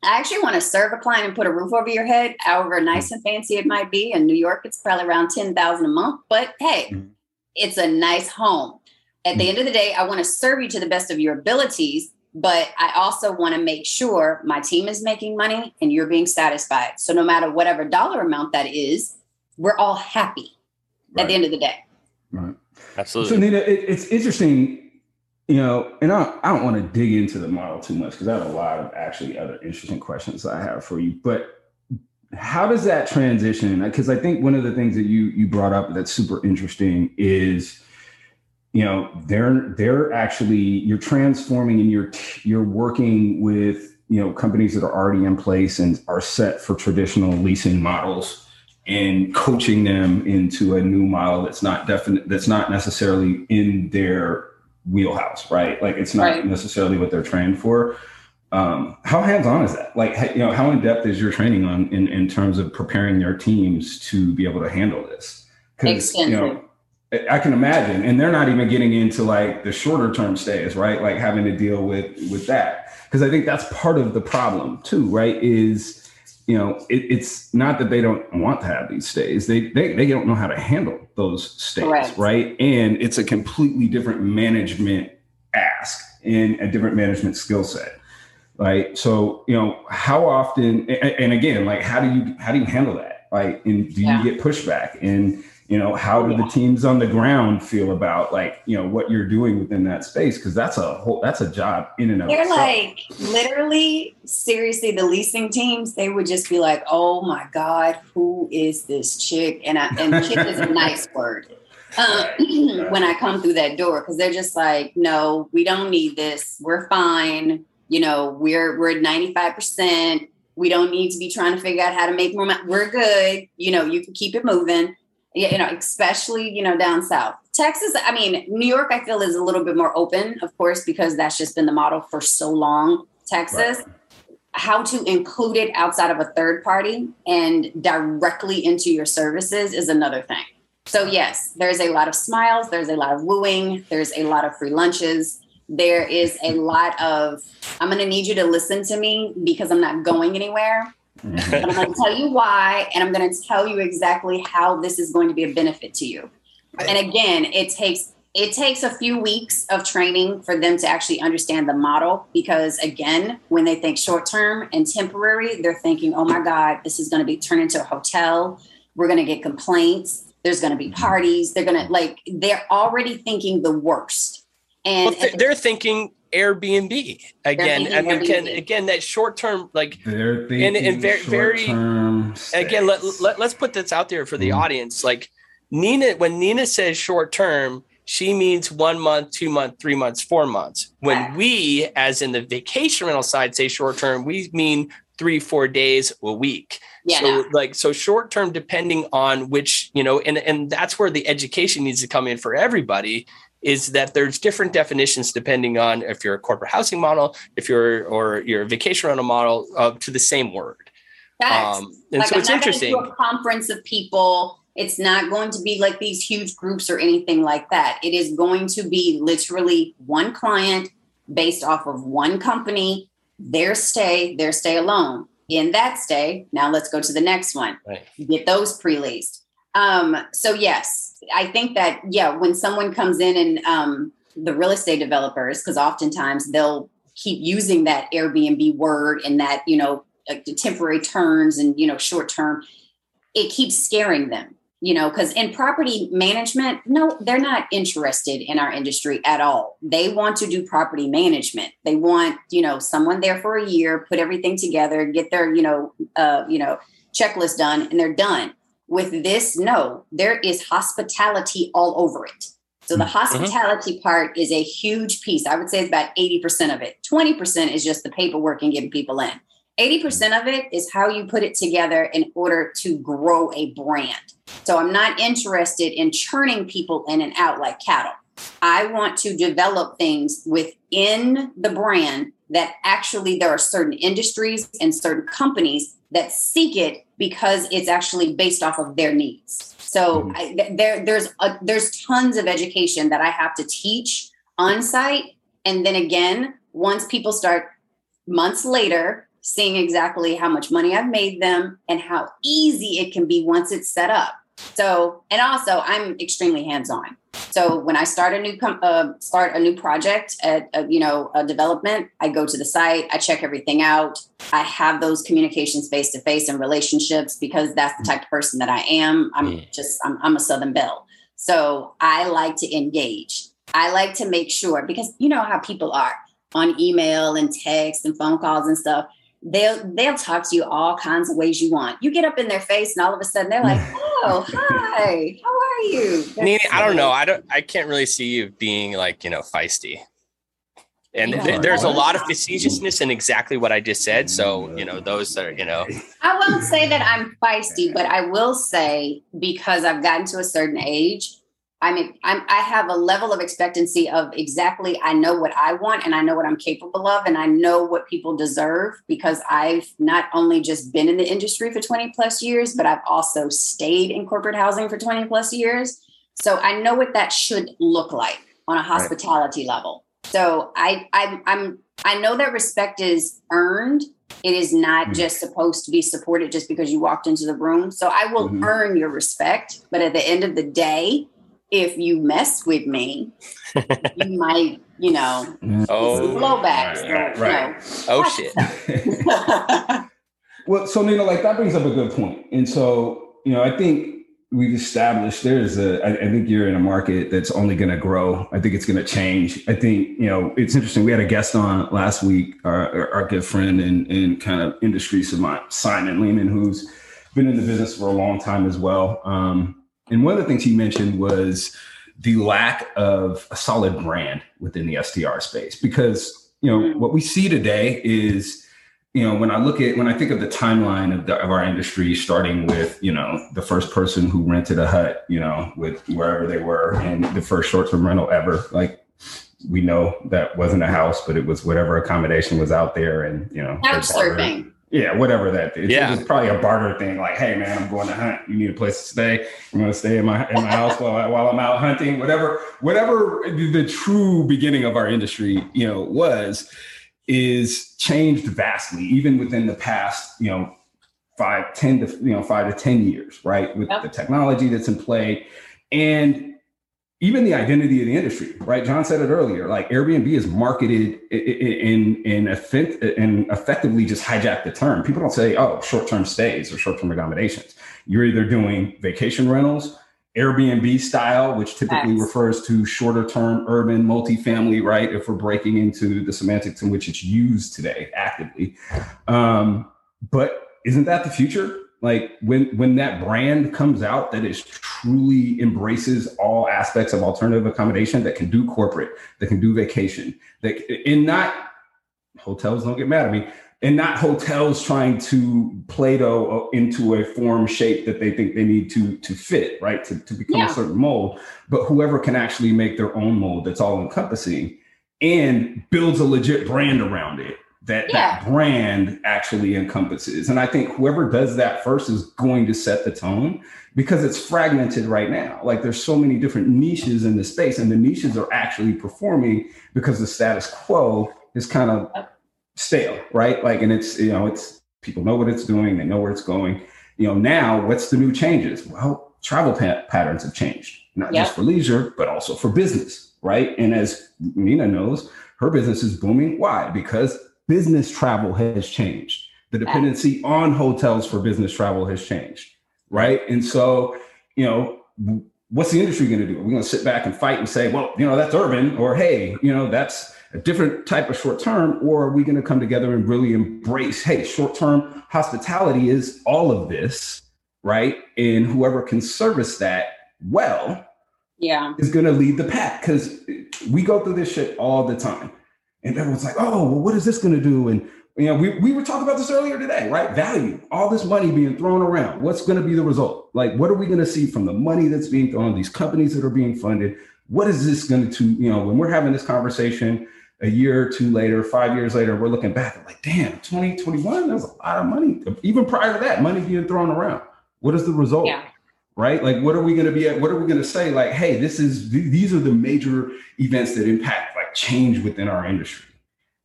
I actually want to serve a client and put a roof over your head, however nice and fancy it might be. In New York, it's probably around 10,000 a month, but hey, mm-hmm. it's a nice home. At the mm-hmm. end of the day, I want to serve you to the best of your abilities but I also want to make sure my team is making money and you're being satisfied. So no matter whatever dollar amount that is, we're all happy right. at the end of the day. Right. Absolutely. So Nina, it, it's interesting, you know, and I, I don't want to dig into the model too much because I have a lot of actually other interesting questions I have for you. But how does that transition? Because I think one of the things that you you brought up that's super interesting is you know they're they're actually you're transforming and you're you're working with you know companies that are already in place and are set for traditional leasing models and coaching them into a new model that's not definite that's not necessarily in their wheelhouse right? Like it's not right. necessarily what they're trained for. Um, how hands-on is that? Like you know how in depth is your training on in, in terms of preparing your teams to be able to handle this? Because you know I can imagine, and they're not even getting into like the shorter term stays, right? Like having to deal with with that, because I think that's part of the problem too, right? Is you know, it, it's not that they don't want to have these stays; they they they don't know how to handle those stays, Correct. right? And it's a completely different management ask and a different management skill set, right? So you know, how often, and, and, again, like how do you how do you handle that? Like, and do you get pushback and you know how do the teams on the ground feel about like you know what you're doing within that space because that's a whole that's a job in and of itself. they're itself. like literally seriously the leasing teams they would just be like oh my god who is this chick and I, and chick is a nice word um, when I come through that door because they're just like no we don't need this we're fine you know we're we're at 95 percent we don't need to be trying to figure out how to make more money. We're good. You know, you can keep it moving you know, especially, you know, down south. Texas, I mean, New York, I feel is a little bit more open, of course, because that's just been the model for so long. Texas, right. how to include it outside of a third party and directly into your services is another thing. So, yes, there's a lot of smiles, there's a lot of wooing, there's a lot of free lunches. There is a lot of, I'm going to need you to listen to me because I'm not going anywhere Mm-hmm. I'm going to tell you why, and I'm going to tell you exactly how this is going to be a benefit to you. And again, it takes it takes a few weeks of training for them to actually understand the model because again, when they think short term and temporary, they're thinking, "Oh my God, this is going to be turned into a hotel. We're going to get complaints. There's going to be parties. They're going to like they're already thinking the worst." And well, they're thinking Airbnb again. I mean, again, again, that short term, like, and, and very, very, again, let, let, us put this out there for the mm. audience. Like, Nina, when Nina says short term, she means one month, two month, three months, four months. When we, as in the vacation rental side, say short term, we mean three, four days a week. Yeah, so no. like so short term, depending on which, you know, and and that's where the education needs to come in for everybody is that there's different definitions depending on if you're a corporate housing model, if you're or you're a vacation rental model uh, to the same word. Um, and like so I'm it's interesting. a conference of people. It's not going to be like these huge groups or anything like that. It is going to be literally one client based off of one company, their stay, their stay alone. In that stay, now let's go to the next one. Right. Get those pre-leased. Um, so yes, I think that yeah, when someone comes in and um, the real estate developers, because oftentimes they'll keep using that Airbnb word and that you know like the temporary terms and you know short term, it keeps scaring them. You know, because in property management, no, they're not interested in our industry at all. They want to do property management. They want, you know, someone there for a year, put everything together, get their, you know, uh, you know, checklist done, and they're done with this, no, there is hospitality all over it. So the mm-hmm. hospitality mm-hmm. part is a huge piece. I would say it's about 80% of it. 20% is just the paperwork and getting people in. 80% of it is how you put it together in order to grow a brand. So I'm not interested in churning people in and out like cattle. I want to develop things within the brand that actually there are certain industries and certain companies that seek it because it's actually based off of their needs. So mm-hmm. I, there, there's a, there's tons of education that I have to teach on site, and then again, once people start months later seeing exactly how much money I've made them and how easy it can be once it's set up. So, and also, I'm extremely hands on. So when I start a new com- uh, start a new project at a, you know a development, I go to the site, I check everything out. I have those communications face to face and relationships because that's the type of person that I am. I'm just I'm, I'm a Southern Belle, so I like to engage. I like to make sure because you know how people are on email and text and phone calls and stuff they'll they'll talk to you all kinds of ways you want. You get up in their face, and all of a sudden they're like, "Oh, hi, how are you?" Nene, I don't know. I don't. I can't really see you being like you know feisty. And th- there's a lot of facetiousness in exactly what I just said. So you know those that are you know. I won't say that I'm feisty, but I will say because I've gotten to a certain age, I mean, I'm, I have a level of expectancy of exactly, I know what I want and I know what I'm capable of, and I know what people deserve because I've not only just been in the industry for 20 plus years, but I've also stayed in corporate housing for 20 plus years. So I know what that should look like on a hospitality right. level. So I, I, I'm, I know that respect is earned. It is not mm-hmm. just supposed to be supported just because you walked into the room. So I will mm-hmm. earn your respect. But at the end of the day, if you mess with me, you might, you know, oh, blowback. Right, so, right. oh shit. well, so Nina, like that brings up a good point. And so, you know, I think we've established there's a. I, I think you're in a market that's only going to grow. I think it's going to change. I think, you know, it's interesting. We had a guest on last week, our, our good friend and, and kind of industry savant, Simon Lehmann, who's been in the business for a long time as well. Um, and one of the things he mentioned was the lack of a solid brand within the STR space because you know mm. what we see today is you know when I look at when I think of the timeline of, the, of our industry starting with you know the first person who rented a hut you know with wherever they were and the first short-term rental ever like we know that wasn't a house but it was whatever accommodation was out there and you know couch surfing yeah, whatever that is. Yeah. It's probably a barter thing. Like, hey man, I'm going to hunt. You need a place to stay. I'm going to stay in my in my house while I, while I'm out hunting. Whatever, whatever the true beginning of our industry, you know, was, is changed vastly, even within the past, you know, five, ten to you know, five to ten years, right? With yep. the technology that's in play, and even the identity of the industry, right? John said it earlier. Like Airbnb is marketed in in and effectively just hijacked the term. People don't say, "Oh, short term stays or short term accommodations." You're either doing vacation rentals, Airbnb style, which typically refers to shorter term urban multifamily, right? If we're breaking into the semantics in which it's used today actively, um, but isn't that the future? Like when when that brand comes out that is truly embraces all aspects of alternative accommodation that can do corporate that can do vacation that and not hotels don't get mad at me and not hotels trying to play-doh uh, into a form shape that they think they need to to fit right to, to become yeah. a certain mold but whoever can actually make their own mold that's all encompassing and builds a legit brand around it that yeah. that brand actually encompasses. And I think whoever does that first is going to set the tone because it's fragmented right now. Like there's so many different niches in the space, and the niches are actually performing because the status quo is kind of stale, right? Like, and it's you know, it's people know what it's doing, they know where it's going. You know, now what's the new changes? Well, travel pa- patterns have changed, not yep. just for leisure, but also for business, right? And as Nina knows, her business is booming. Why? Because business travel has changed. The dependency on hotels for business travel has changed, right? And so, you know, what's the industry going to do? Are we going to sit back and fight and say, well, you know, that's urban, or hey, you know, that's a different type of short term, or are we going to come together and really embrace, hey, short term hospitality is all of this, right? And whoever can service that well, yeah, is going to lead the pack because we go through this shit all the time. And everyone's like, oh, well, what is this going to do? And you know, we, we were talking about this earlier today, right? Value, all this money being thrown around. What's going to be the result? Like, what are we going to see from the money that's being thrown, these companies that are being funded? What is this going to, you know, when we're having this conversation a year or two later, five years later, we're looking back and like, damn, 2021, there's a lot of money. Even prior to that, money being thrown around. What is the result? Yeah. Right? Like, what are we going to be at? What are we going to say? Like, hey, this is, these are the major events that impact change within our industry.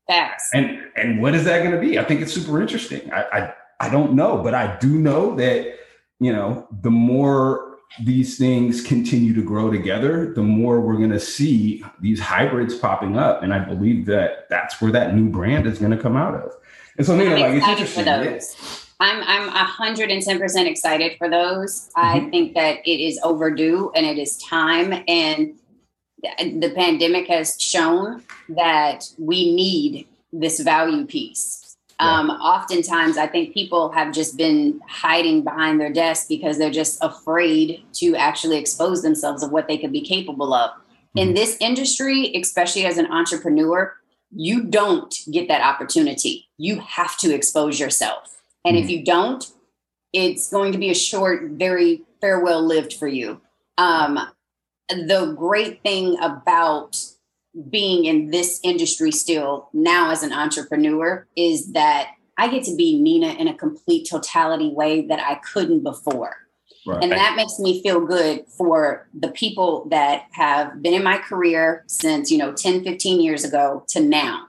Facts. And and what is that going to be? I think it's super interesting. I, I I don't know, but I do know that you know the more these things continue to grow together, the more we're going to see these hybrids popping up. And I believe that that's where that new brand is going to come out of. And so, Nina, like, it's interesting. I'm I'm hundred and ten percent excited for those. Mm-hmm. I think that it is overdue and it is time. And the pandemic has shown that we need this value piece. Yeah. Um, oftentimes, I think people have just been hiding behind their desk because they're just afraid to actually expose themselves of what they could be capable of. Mm-hmm. In this industry, especially as an entrepreneur, you don't get that opportunity. You have to expose yourself. And mm-hmm. if you don't, it's going to be a short, very farewell lived for you. Um, the great thing about being in this industry still now as an entrepreneur is that I get to be Nina in a complete totality way that I couldn't before. Right. And that makes me feel good for the people that have been in my career since, you know, 10, 15 years ago to now.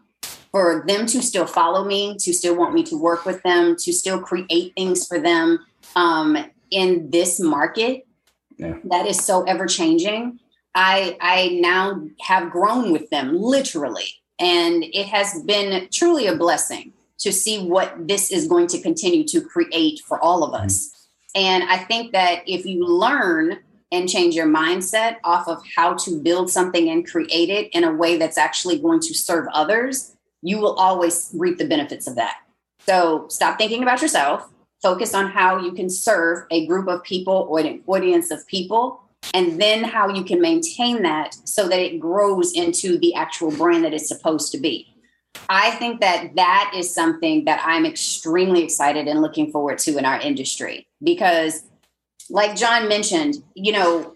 For them to still follow me, to still want me to work with them, to still create things for them um, in this market that is so ever changing I I now have grown with them literally, and it has been truly a blessing to see what this is going to continue to create for all of us. Mm-hmm. And I think that if you learn and change your mindset off of how to build something and create it in a way that's actually going to serve others, you will always reap the benefits of that. So stop thinking about yourself, focus on how you can serve a group of people or an audience of people and then how you can maintain that so that it grows into the actual brand that it's supposed to be. I think that that is something that I'm extremely excited and looking forward to in our industry because like John mentioned, you know,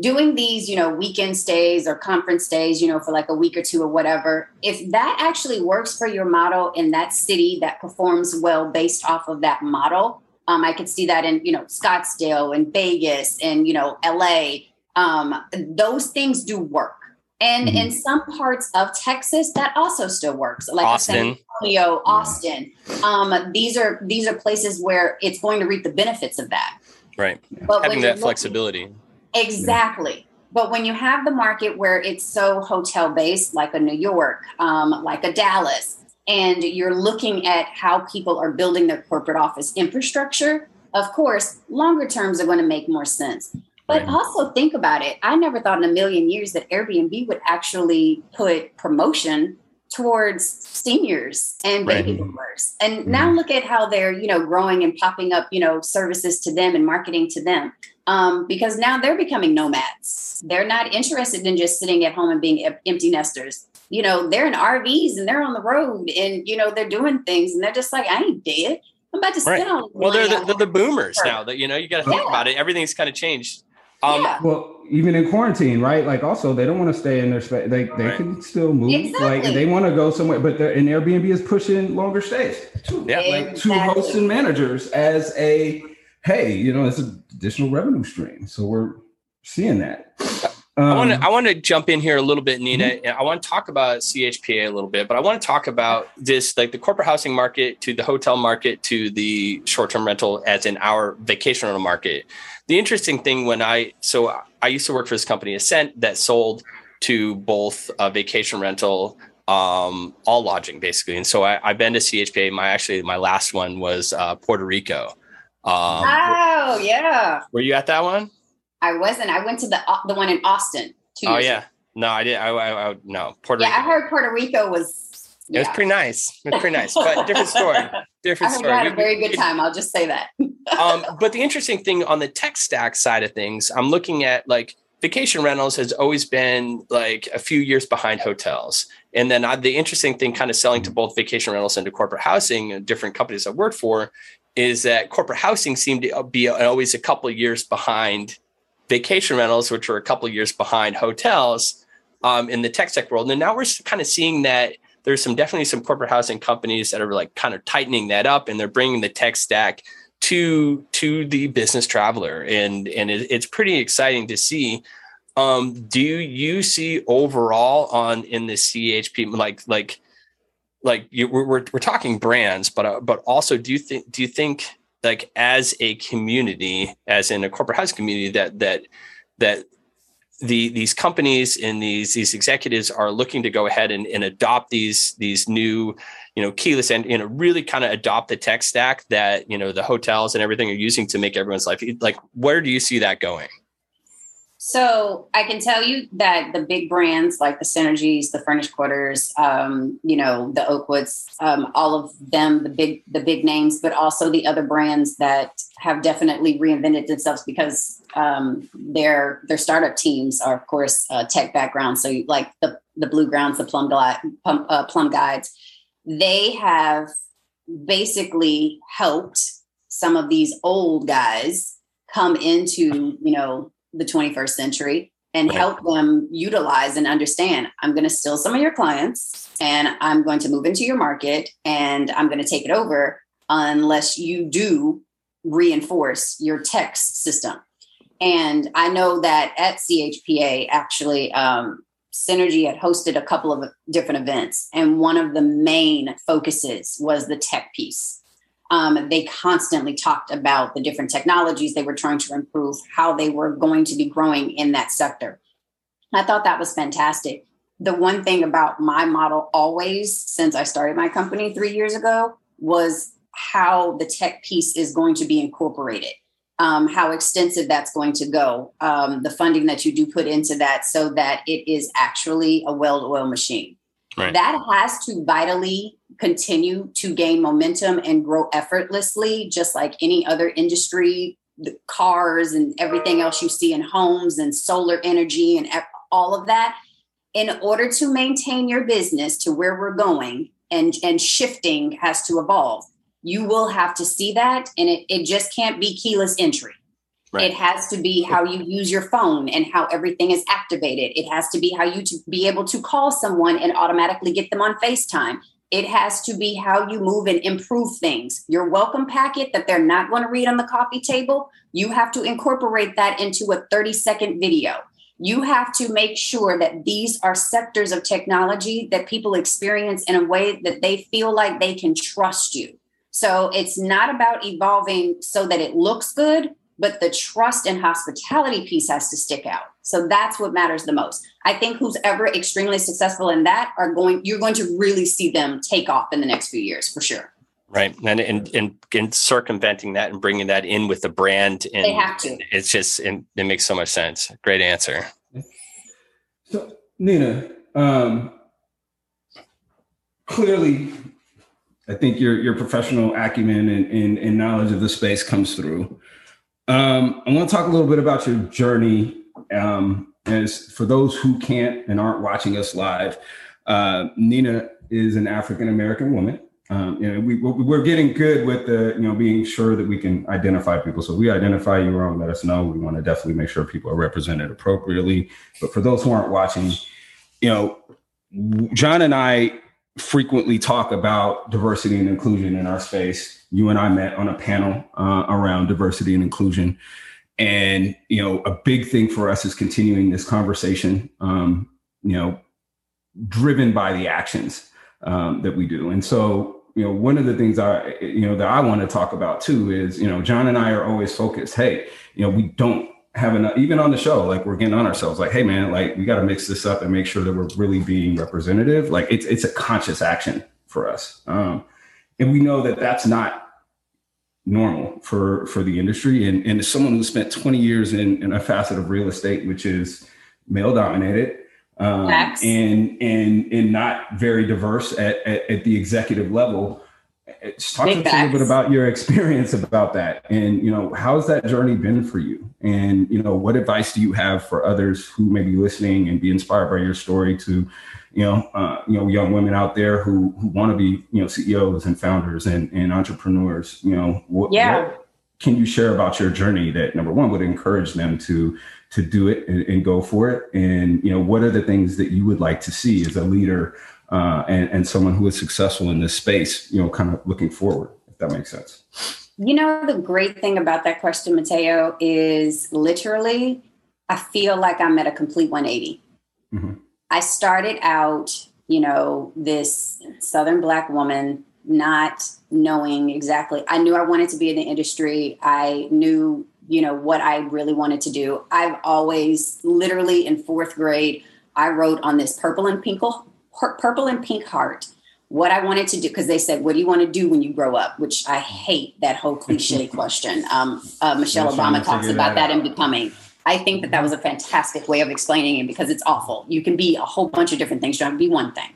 doing these, you know, weekend stays or conference stays, you know, for like a week or two or whatever, if that actually works for your model in that city that performs well based off of that model, um, I could see that in, you know, Scottsdale and Vegas and, you know, LA. Um, those things do work. And mm-hmm. in some parts of Texas, that also still works. Like Austin. San Antonio, Austin. Um, these are these are places where it's going to reap the benefits of that. Right. But Having that flexibility. Exactly. But when you have the market where it's so hotel based, like a New York, um, like a Dallas, and you're looking at how people are building their corporate office infrastructure, of course, longer terms are going to make more sense. But right. also think about it. I never thought in a million years that Airbnb would actually put promotion towards seniors and baby right. boomers. And mm-hmm. now look at how they're, you know, growing and popping up, you know, services to them and marketing to them. Um, because now they're becoming nomads. They're not interested in just sitting at home and being empty nesters you know, they're in RVs and they're on the road and, you know, they're doing things and they're just like, I ain't dead. I'm about to sit right. on. Well, they're the, they're the, boomers now that, you know, you got to think yeah. about it. Everything's kind of changed. Um, yeah. Well, even in quarantine, right? Like, also, they don't want to stay in their space. They they right. can still move. Exactly. Like, they want to go somewhere, but they're, an Airbnb is pushing longer stays. Yeah, like exactly. two hosts and managers as a hey, you know, it's an additional revenue stream. So we're seeing that. Um, I want to I want to jump in here a little bit, Nina. Mm-hmm. I want to talk about CHPA a little bit, but I want to talk about this like the corporate housing market to the hotel market to the short term rental as in our vacation rental market. The interesting thing when I so I used to work for this company Ascent that sold to both a vacation rental um all lodging basically and so I, i've been to chpa my actually my last one was uh puerto rico um oh yeah were you at that one I wasn't. I went to the uh, the one in Austin. oh yeah, ago. no, I did. I, I, I no Puerto. Yeah, Rico. I heard Puerto Rico was. Yeah. It was pretty nice. It was pretty nice, but different story. Different I story. I had a very good time. I'll just say that. um, but the interesting thing on the tech stack side of things, I'm looking at like vacation rentals has always been like a few years behind hotels. And then I, the interesting thing, kind of selling to both vacation rentals and to corporate housing and different companies I worked for, is that corporate housing seemed to be always a couple of years behind vacation rentals, which were a couple years behind hotels um, in the tech tech world. And now we're kind of seeing that there's some definitely some corporate housing companies that are like kind of tightening that up and they're bringing the tech stack to to the business traveler. And and it, it's pretty exciting to see. Um do you see overall on in the chp like like like you, we're, we're, talking brands but uh, but also do you think do you think like as a community, as in a corporate house community, that that that the these companies and these these executives are looking to go ahead and, and adopt these these new you know keyless and you know really kind of adopt the tech stack that you know the hotels and everything are using to make everyone's life like where do you see that going? So I can tell you that the big brands like the Synergies, the Furnished Quarters, um, you know, the Oakwoods, um, all of them, the big the big names, but also the other brands that have definitely reinvented themselves because um, their their startup teams are, of course, uh, tech background. So like the the Bluegrounds, the Plum, Plum, uh, Plum Guides, they have basically helped some of these old guys come into you know the 21st century and right. help them utilize and understand I'm going to steal some of your clients and I'm going to move into your market and I'm going to take it over unless you do reinforce your tech system. And I know that at CHPA, actually, um, Synergy had hosted a couple of different events, and one of the main focuses was the tech piece um, they constantly talked about the different technologies they were trying to improve, how they were going to be growing in that sector. I thought that was fantastic. The one thing about my model, always since I started my company three years ago, was how the tech piece is going to be incorporated, um, how extensive that's going to go, um, the funding that you do put into that so that it is actually a well oiled machine. Right. That has to vitally continue to gain momentum and grow effortlessly, just like any other industry, the cars and everything else you see in homes and solar energy and all of that. In order to maintain your business to where we're going and, and shifting has to evolve, you will have to see that. And it, it just can't be keyless entry. Right. It has to be how you use your phone and how everything is activated. It has to be how you to be able to call someone and automatically get them on FaceTime. It has to be how you move and improve things. Your welcome packet that they're not going to read on the coffee table, you have to incorporate that into a 30 second video. You have to make sure that these are sectors of technology that people experience in a way that they feel like they can trust you. So it's not about evolving so that it looks good, but the trust and hospitality piece has to stick out. So that's what matters the most. I think who's ever extremely successful in that are going, you're going to really see them take off in the next few years for sure. Right. And, and, and, and circumventing that and bringing that in with the brand. And they have to. It's just, it, it makes so much sense. Great answer. So Nina, um, clearly I think your, your professional acumen and, and, and knowledge of the space comes through. Um, I want to talk a little bit about your journey. Um, as for those who can't and aren't watching us live, uh, Nina is an African American woman. Um, you know, we, we're getting good with the, you know, being sure that we can identify people. So we identify you wrong, let us know. We want to definitely make sure people are represented appropriately. But for those who aren't watching, you know, John and I frequently talk about diversity and inclusion in our space. You and I met on a panel uh, around diversity and inclusion. And, you know, a big thing for us is continuing this conversation, um, you know, driven by the actions um, that we do. And so, you know, one of the things I, you know, that I want to talk about too is, you know, John and I are always focused. Hey, you know, we don't having a, even on the show like we're getting on ourselves like hey man like we got to mix this up and make sure that we're really being representative. Like it's it's a conscious action for us um and we know that that's not normal for for the industry and and as someone who spent 20 years in, in a facet of real estate which is male dominated um, and and and not very diverse at, at, at the executive level talk to us a little bit about your experience about that. And you know how's that journey been for you? And you know what advice do you have for others who may be listening and be inspired by your story to you know uh, you know young women out there who who want to be you know ceos and founders and, and entrepreneurs? You know what, yeah. what can you share about your journey that number one would encourage them to to do it and, and go for it? And you know what are the things that you would like to see as a leader uh, and, and someone who is successful in this space, you know, kind of looking forward, if that makes sense. You know, the great thing about that question, Mateo, is literally, I feel like I'm at a complete 180. Mm-hmm. I started out, you know, this Southern Black woman not knowing exactly. I knew I wanted to be in the industry. I knew, you know, what I really wanted to do. I've always, literally in fourth grade, I wrote on this purple and pink, purple and pink heart what I wanted to do because they said, "What do you want to do when you grow up?" Which I hate that whole cliche question. Um, uh, Michelle Obama talks about that, that in Becoming. I think that that was a fantastic way of explaining it because it's awful. You can be a whole bunch of different things. You don't have to be one thing.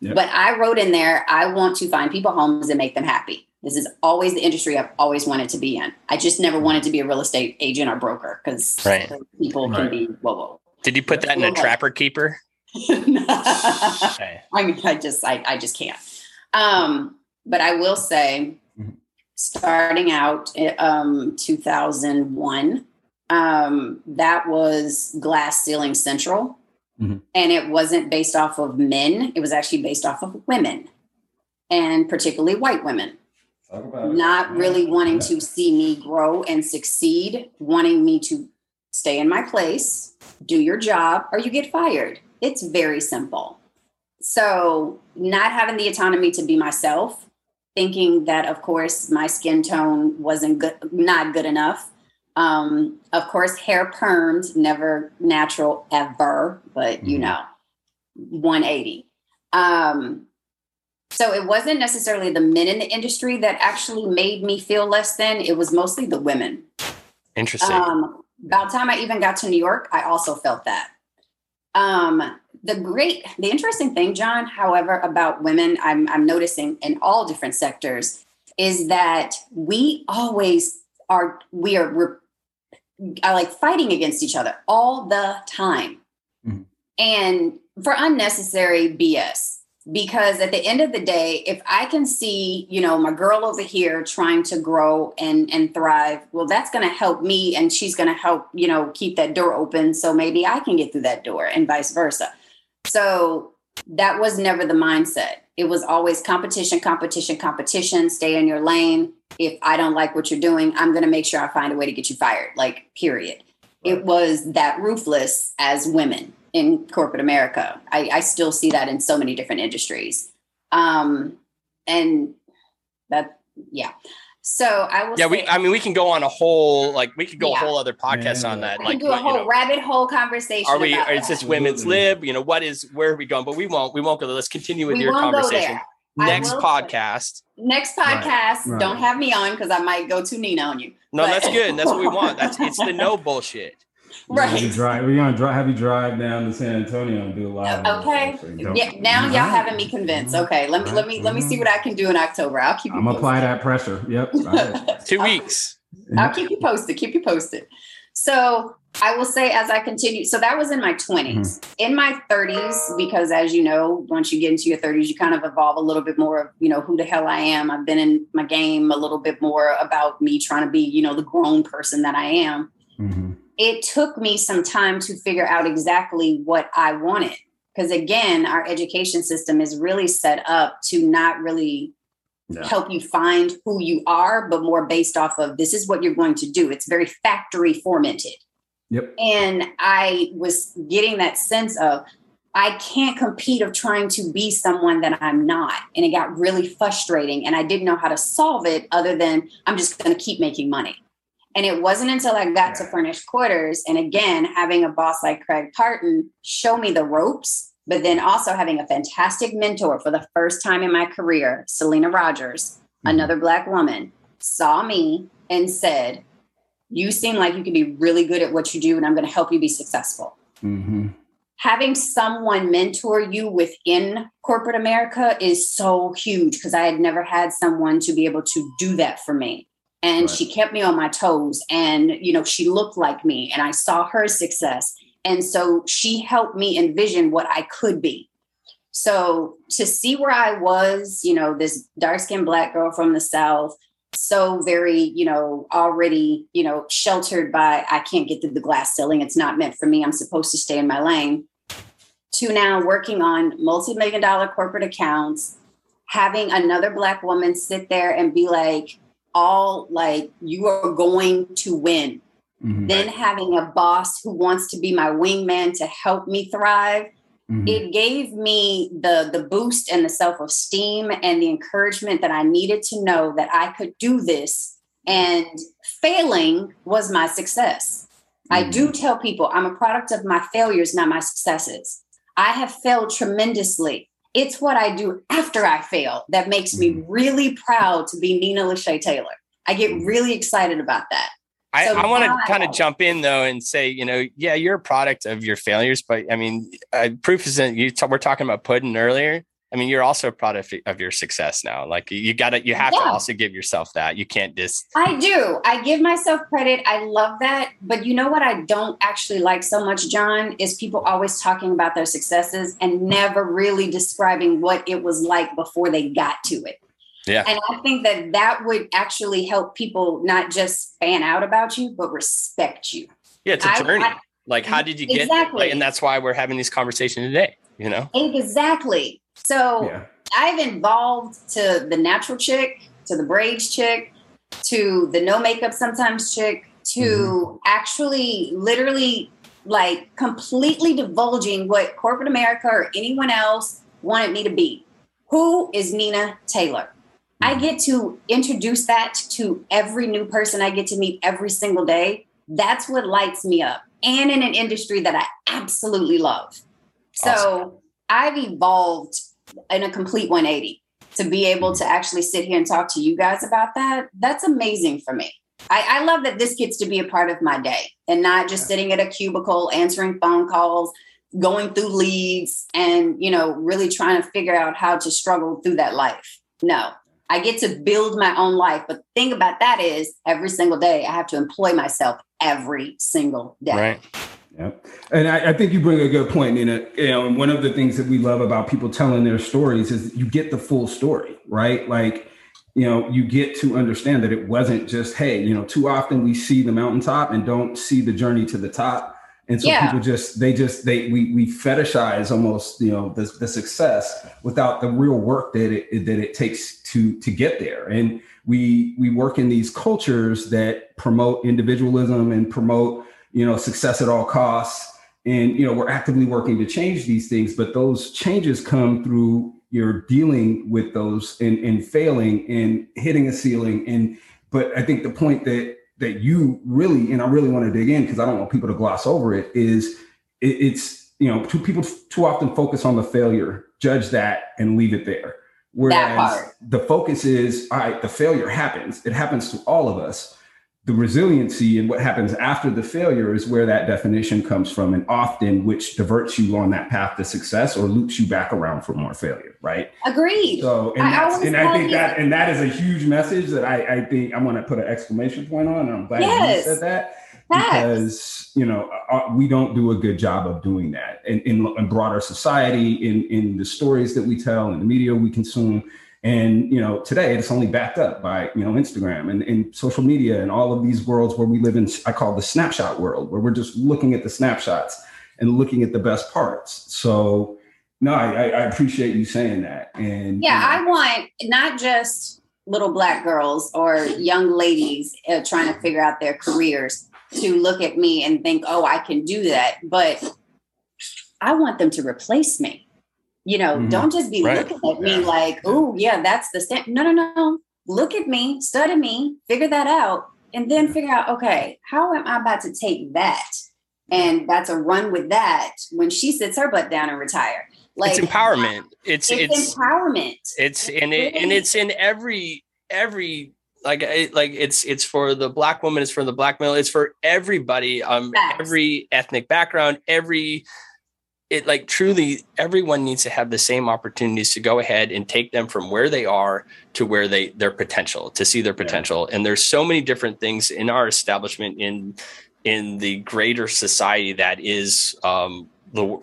Yep. But I wrote in there, I want to find people homes and make them happy. This is always the industry I've always wanted to be in. I just never wanted to be a real estate agent or broker because right. people right. can be whoa whoa. Did you put that in a trapper keeper? I mean, I just I, I just can't. Um, but I will say, mm-hmm. starting out um 2001, um, that was Glass Ceiling Central. Mm-hmm. And it wasn't based off of men, it was actually based off of women, and particularly white women. Not really wanting to see me grow and succeed, wanting me to stay in my place, do your job, or you get fired. It's very simple. So, not having the autonomy to be myself, thinking that, of course, my skin tone wasn't good, not good enough, um, of course, hair permed, never natural ever, but you mm-hmm. know, 180. Um, so it wasn't necessarily the men in the industry that actually made me feel less than. It was mostly the women. Interesting. Um, about time I even got to New York, I also felt that. Um, the great, the interesting thing, John, however, about women, I'm, I'm noticing in all different sectors, is that we always are we are we are like fighting against each other all the time. Mm-hmm. And for unnecessary BS. Because at the end of the day, if I can see, you know, my girl over here trying to grow and and thrive, well, that's going to help me, and she's going to help, you know, keep that door open, so maybe I can get through that door, and vice versa. So that was never the mindset. It was always competition, competition, competition. Stay in your lane if I don't like what you're doing, I'm going to make sure I find a way to get you fired. Like, period. Right. It was that ruthless as women in corporate America. I, I still see that in so many different industries. Um, and that, yeah. So I will. Yeah, say, we. I mean, we can go on a whole like we could go yeah. a whole other podcast yeah. on that. We like, do a whole you know, rabbit hole conversation. Are we? Is this women's lib? You know, what is? Where are we going? But we won't. We won't go. there. Let's continue with we your conversation next podcast. Next podcast. Right, Don't have me on because I might go too Nina on you. No, but. that's good. That's what we want. That's it's the no bullshit. Right. We're, drive, we're gonna drive, have you drive down to San Antonio and do a live. Okay. Yeah. Now y'all having me convinced. Okay. Let me let me let me see what I can do in October. I'll keep. You. I'm gonna apply that pressure. Yep. Right. Two weeks. I'll keep you posted. Keep you posted. So I will say as I continue, so that was in my 20s. Mm-hmm. In my 30s, because as you know, once you get into your 30s, you kind of evolve a little bit more of, you know, who the hell I am. I've been in my game a little bit more about me trying to be, you know, the grown person that I am. Mm-hmm. It took me some time to figure out exactly what I wanted. Because again, our education system is really set up to not really yeah. help you find who you are, but more based off of this is what you're going to do. It's very factory formatted. Yep. And I was getting that sense of I can't compete of trying to be someone that I'm not. And it got really frustrating. And I didn't know how to solve it other than I'm just going to keep making money. And it wasn't until I got to furnished quarters and again, having a boss like Craig Parton show me the ropes, but then also having a fantastic mentor for the first time in my career, Selena Rogers, mm-hmm. another Black woman, saw me and said, you seem like you can be really good at what you do and i'm going to help you be successful mm-hmm. having someone mentor you within corporate america is so huge because i had never had someone to be able to do that for me and right. she kept me on my toes and you know she looked like me and i saw her success and so she helped me envision what i could be so to see where i was you know this dark skinned black girl from the south so very, you know, already, you know, sheltered by I can't get through the glass ceiling. It's not meant for me. I'm supposed to stay in my lane. To now working on multi-million dollar corporate accounts, having another black woman sit there and be like, all like you are going to win. Mm-hmm. Then having a boss who wants to be my wingman to help me thrive. mm-hmm. it gave me the the boost and the self-esteem and the encouragement that I needed to know that I could do this and failing was my success. Mm-hmm. I do tell people I'm a product of my failures, not my successes. I have failed tremendously. It's what I do after I fail that makes me mm-hmm. really proud to be Nina Lachey Taylor. I get mm-hmm. really excited about that. I, so I want to kind of jump in though and say, you know, yeah, you're a product of your failures, but I mean, uh, proof isn't. You t- we're talking about pudding earlier. I mean, you're also a product of your success now. Like you got to, you have yeah. to also give yourself that. You can't just. I do. I give myself credit. I love that. But you know what I don't actually like so much, John, is people always talking about their successes and never really describing what it was like before they got to it. Yeah. And I think that that would actually help people not just fan out about you, but respect you. Yeah, it's a journey. I, like, how did you get exactly. Like, and that's why we're having these conversations today, you know? Exactly. So yeah. I've involved to the natural chick, to the braids chick, to the no makeup sometimes chick, to mm-hmm. actually literally like completely divulging what corporate America or anyone else wanted me to be. Who is Nina Taylor? I get to introduce that to every new person I get to meet every single day. That's what lights me up. And in an industry that I absolutely love. So awesome. I've evolved in a complete 180 to be able to actually sit here and talk to you guys about that. That's amazing for me. I, I love that this gets to be a part of my day and not just sitting at a cubicle answering phone calls, going through leads, and you know, really trying to figure out how to struggle through that life. No, I get to build my own life. But the thing about that is every single day I have to employ myself every single day. Right. Yep. And I, I, think you bring a good point, Nina. You know, and one of the things that we love about people telling their stories is you get the full story, right? Like, you know, you get to understand that it wasn't just, hey, you know, too often we see the mountaintop and don't see the journey to the top and so yeah. people just they just they we we fetishize almost you know the, the success without the real work that it that it takes to to get there and we we work in these cultures that promote individualism and promote you know success at all costs and you know we're actively working to change these things but those changes come through you're dealing with those and, and failing and hitting a ceiling and but i think the point that that you really and I really want to dig in because I don't want people to gloss over it is it, it's you know two people too often focus on the failure, judge that, and leave it there. Whereas the focus is all right, the failure happens. It happens to all of us the resiliency and what happens after the failure is where that definition comes from and often which diverts you on that path to success or loops you back around for more failure right? Agreed. So and, I, and I think that and that is a huge message that I, I think I'm going to put an exclamation point on and I'm glad yes. you said that because you know uh, uh, we don't do a good job of doing that. In, in, in broader society in in the stories that we tell in the media we consume and you know, today it's only backed up by you know Instagram and, and social media and all of these worlds where we live in. I call the snapshot world, where we're just looking at the snapshots and looking at the best parts. So no, I, I appreciate you saying that. And yeah, you know, I want not just little black girls or young ladies uh, trying to figure out their careers to look at me and think, oh, I can do that. But I want them to replace me. You know, mm-hmm. don't just be right. looking at me like, oh, yeah, that's the step. No, no, no. Look at me, study me, figure that out, and then figure out, okay, how am I about to take that? And that's a run with that when she sits her butt down and retire. Like it's empowerment. It's it's, it's empowerment. It's and it, and it's in every every like like it's it's for the black woman it's for the black male it's for everybody um Facts. every ethnic background every it like truly everyone needs to have the same opportunities to go ahead and take them from where they are to where they their potential to see their potential. Yeah. and there's so many different things in our establishment in in the greater society that is um, the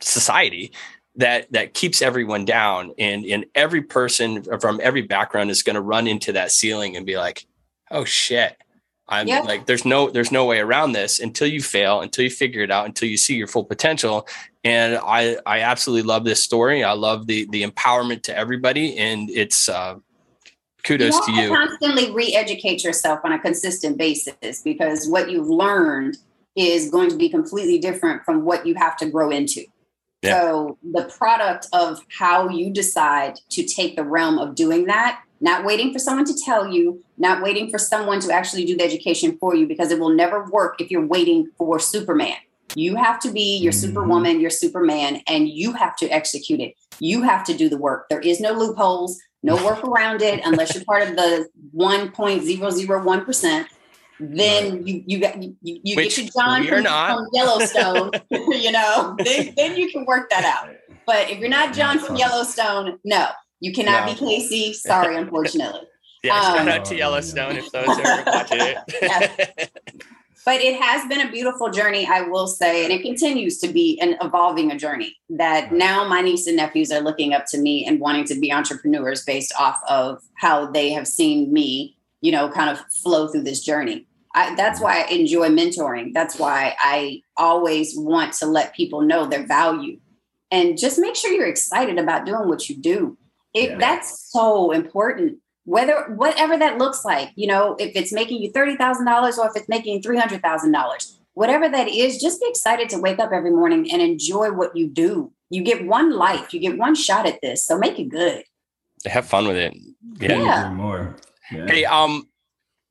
society that that keeps everyone down. And and every person from every background is going to run into that ceiling and be like oh shit I'm yeah. like, there's no, there's no way around this until you fail, until you figure it out, until you see your full potential. And I, I absolutely love this story. I love the, the empowerment to everybody. And it's, uh, kudos you to you. Constantly re-educate yourself on a consistent basis because what you've learned is going to be completely different from what you have to grow into. Yeah. So the product of how you decide to take the realm of doing that, not waiting for someone to tell you, not waiting for someone to actually do the education for you, because it will never work if you're waiting for Superman. You have to be your mm-hmm. superwoman, your superman, and you have to execute it. You have to do the work. There is no loopholes, no work around it unless you're part of the 1.001%. Then you you got you, you get your John from, from, Yellowstone, you know, then, then you can work that out. But if you're not John from Yellowstone, no, you cannot no. be Kayce. Sorry, unfortunately. yeah, um, shout out to Yellowstone if those are watching it. but it has been a beautiful journey i will say and it continues to be an evolving a journey that now my niece and nephews are looking up to me and wanting to be entrepreneurs based off of how they have seen me you know kind of flow through this journey I, that's why i enjoy mentoring that's why i always want to let people know their value and just make sure you're excited about doing what you do it, yeah. that's so important. Whether whatever that looks like you know if it's making you $30000 or if it's making $300000 whatever that is just be excited to wake up every morning and enjoy what you do. You get one life. You get one shot at this. So make it good. Have fun with it. Yeah, yeah. more. Yeah. hey um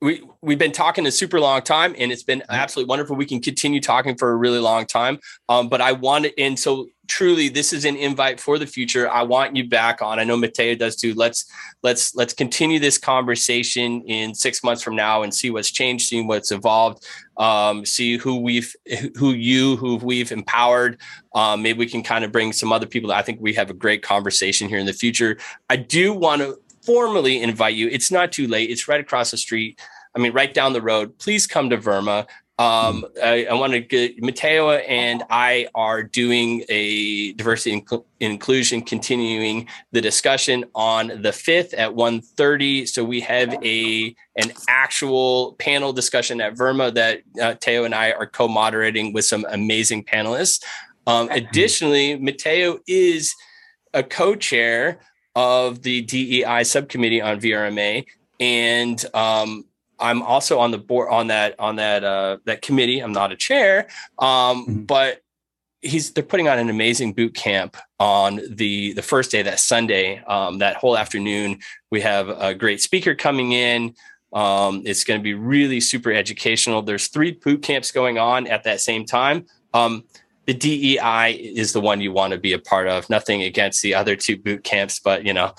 we we've been talking a super long time and it's been absolutely wonderful. We can continue talking for a really long time. Um, but i wanted and so truly this is an invite for the future. I want you back on. I know mateo does too. Let's let's let's continue this conversation in six months from now and see what's changed see what's evolved um, see who we've who you who we've empowered. Um, maybe we can kind of bring some other people i think we have a great conversation here in the future. I do want to formally invite you. It's not too late. It's right across the street. I mean, right down the road. Please come to VRMA. Um, I, I want to get Mateo and I are doing a diversity and inclusion, continuing the discussion on the 5th at 1.30. So we have a an actual panel discussion at VRMA that uh, Teo and I are co-moderating with some amazing panelists. Um, additionally, Mateo is a co-chair of the DEI subcommittee on VRMA, and um, I'm also on the board on that on that uh, that committee. I'm not a chair, um, mm-hmm. but he's they're putting on an amazing boot camp on the the first day that Sunday. Um, that whole afternoon, we have a great speaker coming in. Um, it's going to be really super educational. There's three boot camps going on at that same time. Um, the DEI is the one you want to be a part of. Nothing against the other two boot camps, but you know,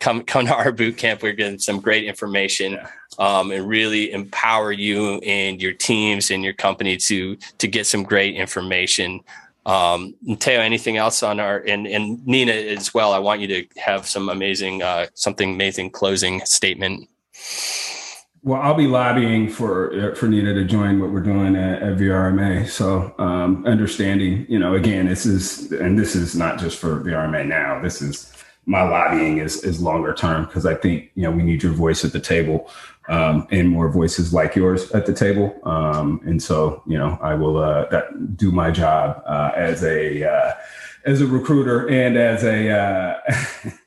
come come to our boot camp. We're getting some great information um, and really empower you and your teams and your company to to get some great information. Um, Teo, anything else on our and and Nina as well? I want you to have some amazing uh, something amazing closing statement. Well, I'll be lobbying for uh, for Nina to join what we're doing at, at VRMA. So, um, understanding, you know, again, this is and this is not just for VRMA now. This is my lobbying is is longer term because I think you know we need your voice at the table um, and more voices like yours at the table. Um, and so, you know, I will uh, that, do my job uh, as a uh, as a recruiter and as a uh,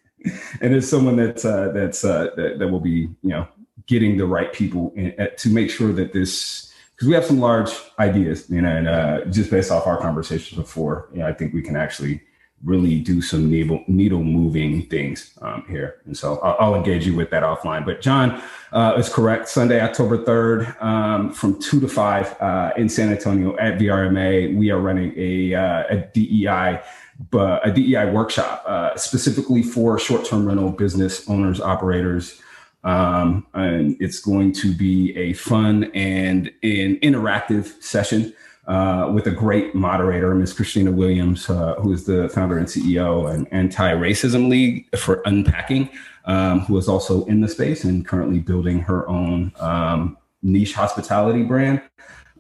and as someone that's uh, that's that, that will be you know getting the right people in, uh, to make sure that this because we have some large ideas, you know, and uh, just based off our conversations before, you know, I think we can actually really do some needle needle moving things um, here. And so I'll, I'll, engage you with that offline. But John uh, is correct. Sunday, October 3rd, um, from 2 to 5 uh, in San Antonio at VRMA, we are running a, uh, a DEI a DEI workshop uh, specifically for short-term rental business owners, operators, um, and it's going to be a fun and an interactive session uh, with a great moderator, Ms. Christina Williams, uh, who is the founder and CEO and Anti Racism League for Unpacking, um, who is also in the space and currently building her own um, niche hospitality brand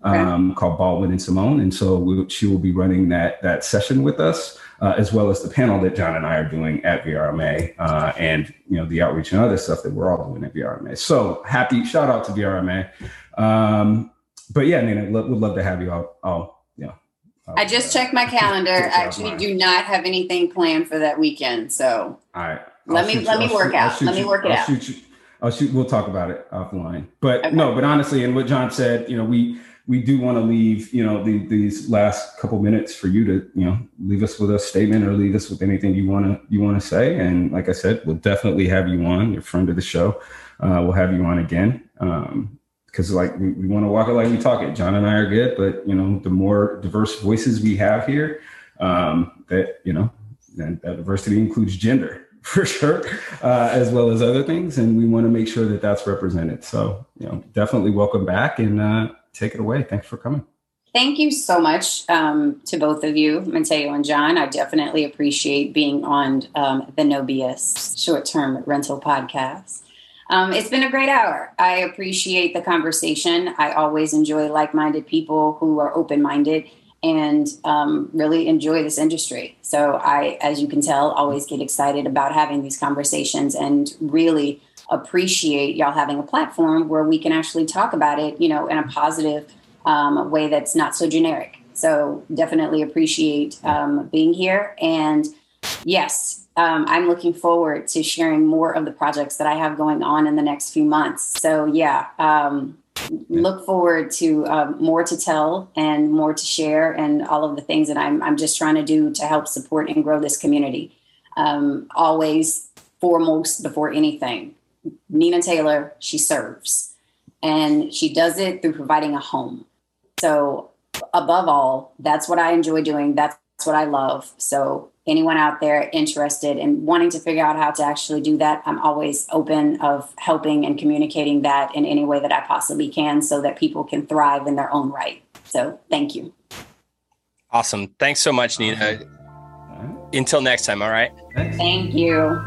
um, okay. called Baldwin and Simone. And so we, she will be running that that session with us uh, as well as the panel that John and I are doing at VRMA uh, and you know the outreach and other stuff that we're all doing at VRMA. So happy shout out to VRMA. Um, but yeah, Nina, lo- would love to have you all. all you know, I just checked my calendar. I actually do not have anything planned for that weekend. So all right. Let me let me work out. Let me work it out. I'll shoot. We'll talk about it offline. But okay. no, but honestly, and what John said, you know, we we do want to leave, you know, the, these last couple minutes for you to, you know, leave us with a statement or leave us with anything you want to you want to say. And like I said, we'll definitely have you on. You're friend of the show. Uh, we'll have you on again. Um, because like we, we want to walk it like we talk it. John and I are good, but you know, the more diverse voices we have here, um, that you know, and that diversity includes gender for sure, uh, as well as other things, and we want to make sure that that's represented. So you know, definitely welcome back and uh, take it away. Thanks for coming. Thank you so much um, to both of you, Mateo and John. I definitely appreciate being on um, the No BS short term rental podcast. Um, it's been a great hour. I appreciate the conversation. I always enjoy like minded people who are open minded and um, really enjoy this industry. So, I, as you can tell, always get excited about having these conversations and really appreciate y'all having a platform where we can actually talk about it, you know, in a positive um, way that's not so generic. So, definitely appreciate um, being here. And yes, um, I'm looking forward to sharing more of the projects that I have going on in the next few months. So, yeah, um, look forward to uh, more to tell and more to share, and all of the things that I'm, I'm just trying to do to help support and grow this community. Um, always foremost before anything, Nina Taylor, she serves, and she does it through providing a home. So, above all, that's what I enjoy doing. That's what I love. So, anyone out there interested in wanting to figure out how to actually do that, I'm always open of helping and communicating that in any way that I possibly can so that people can thrive in their own right. So thank you. Awesome. Thanks so much, Nina. Until next time. All right. Thank you.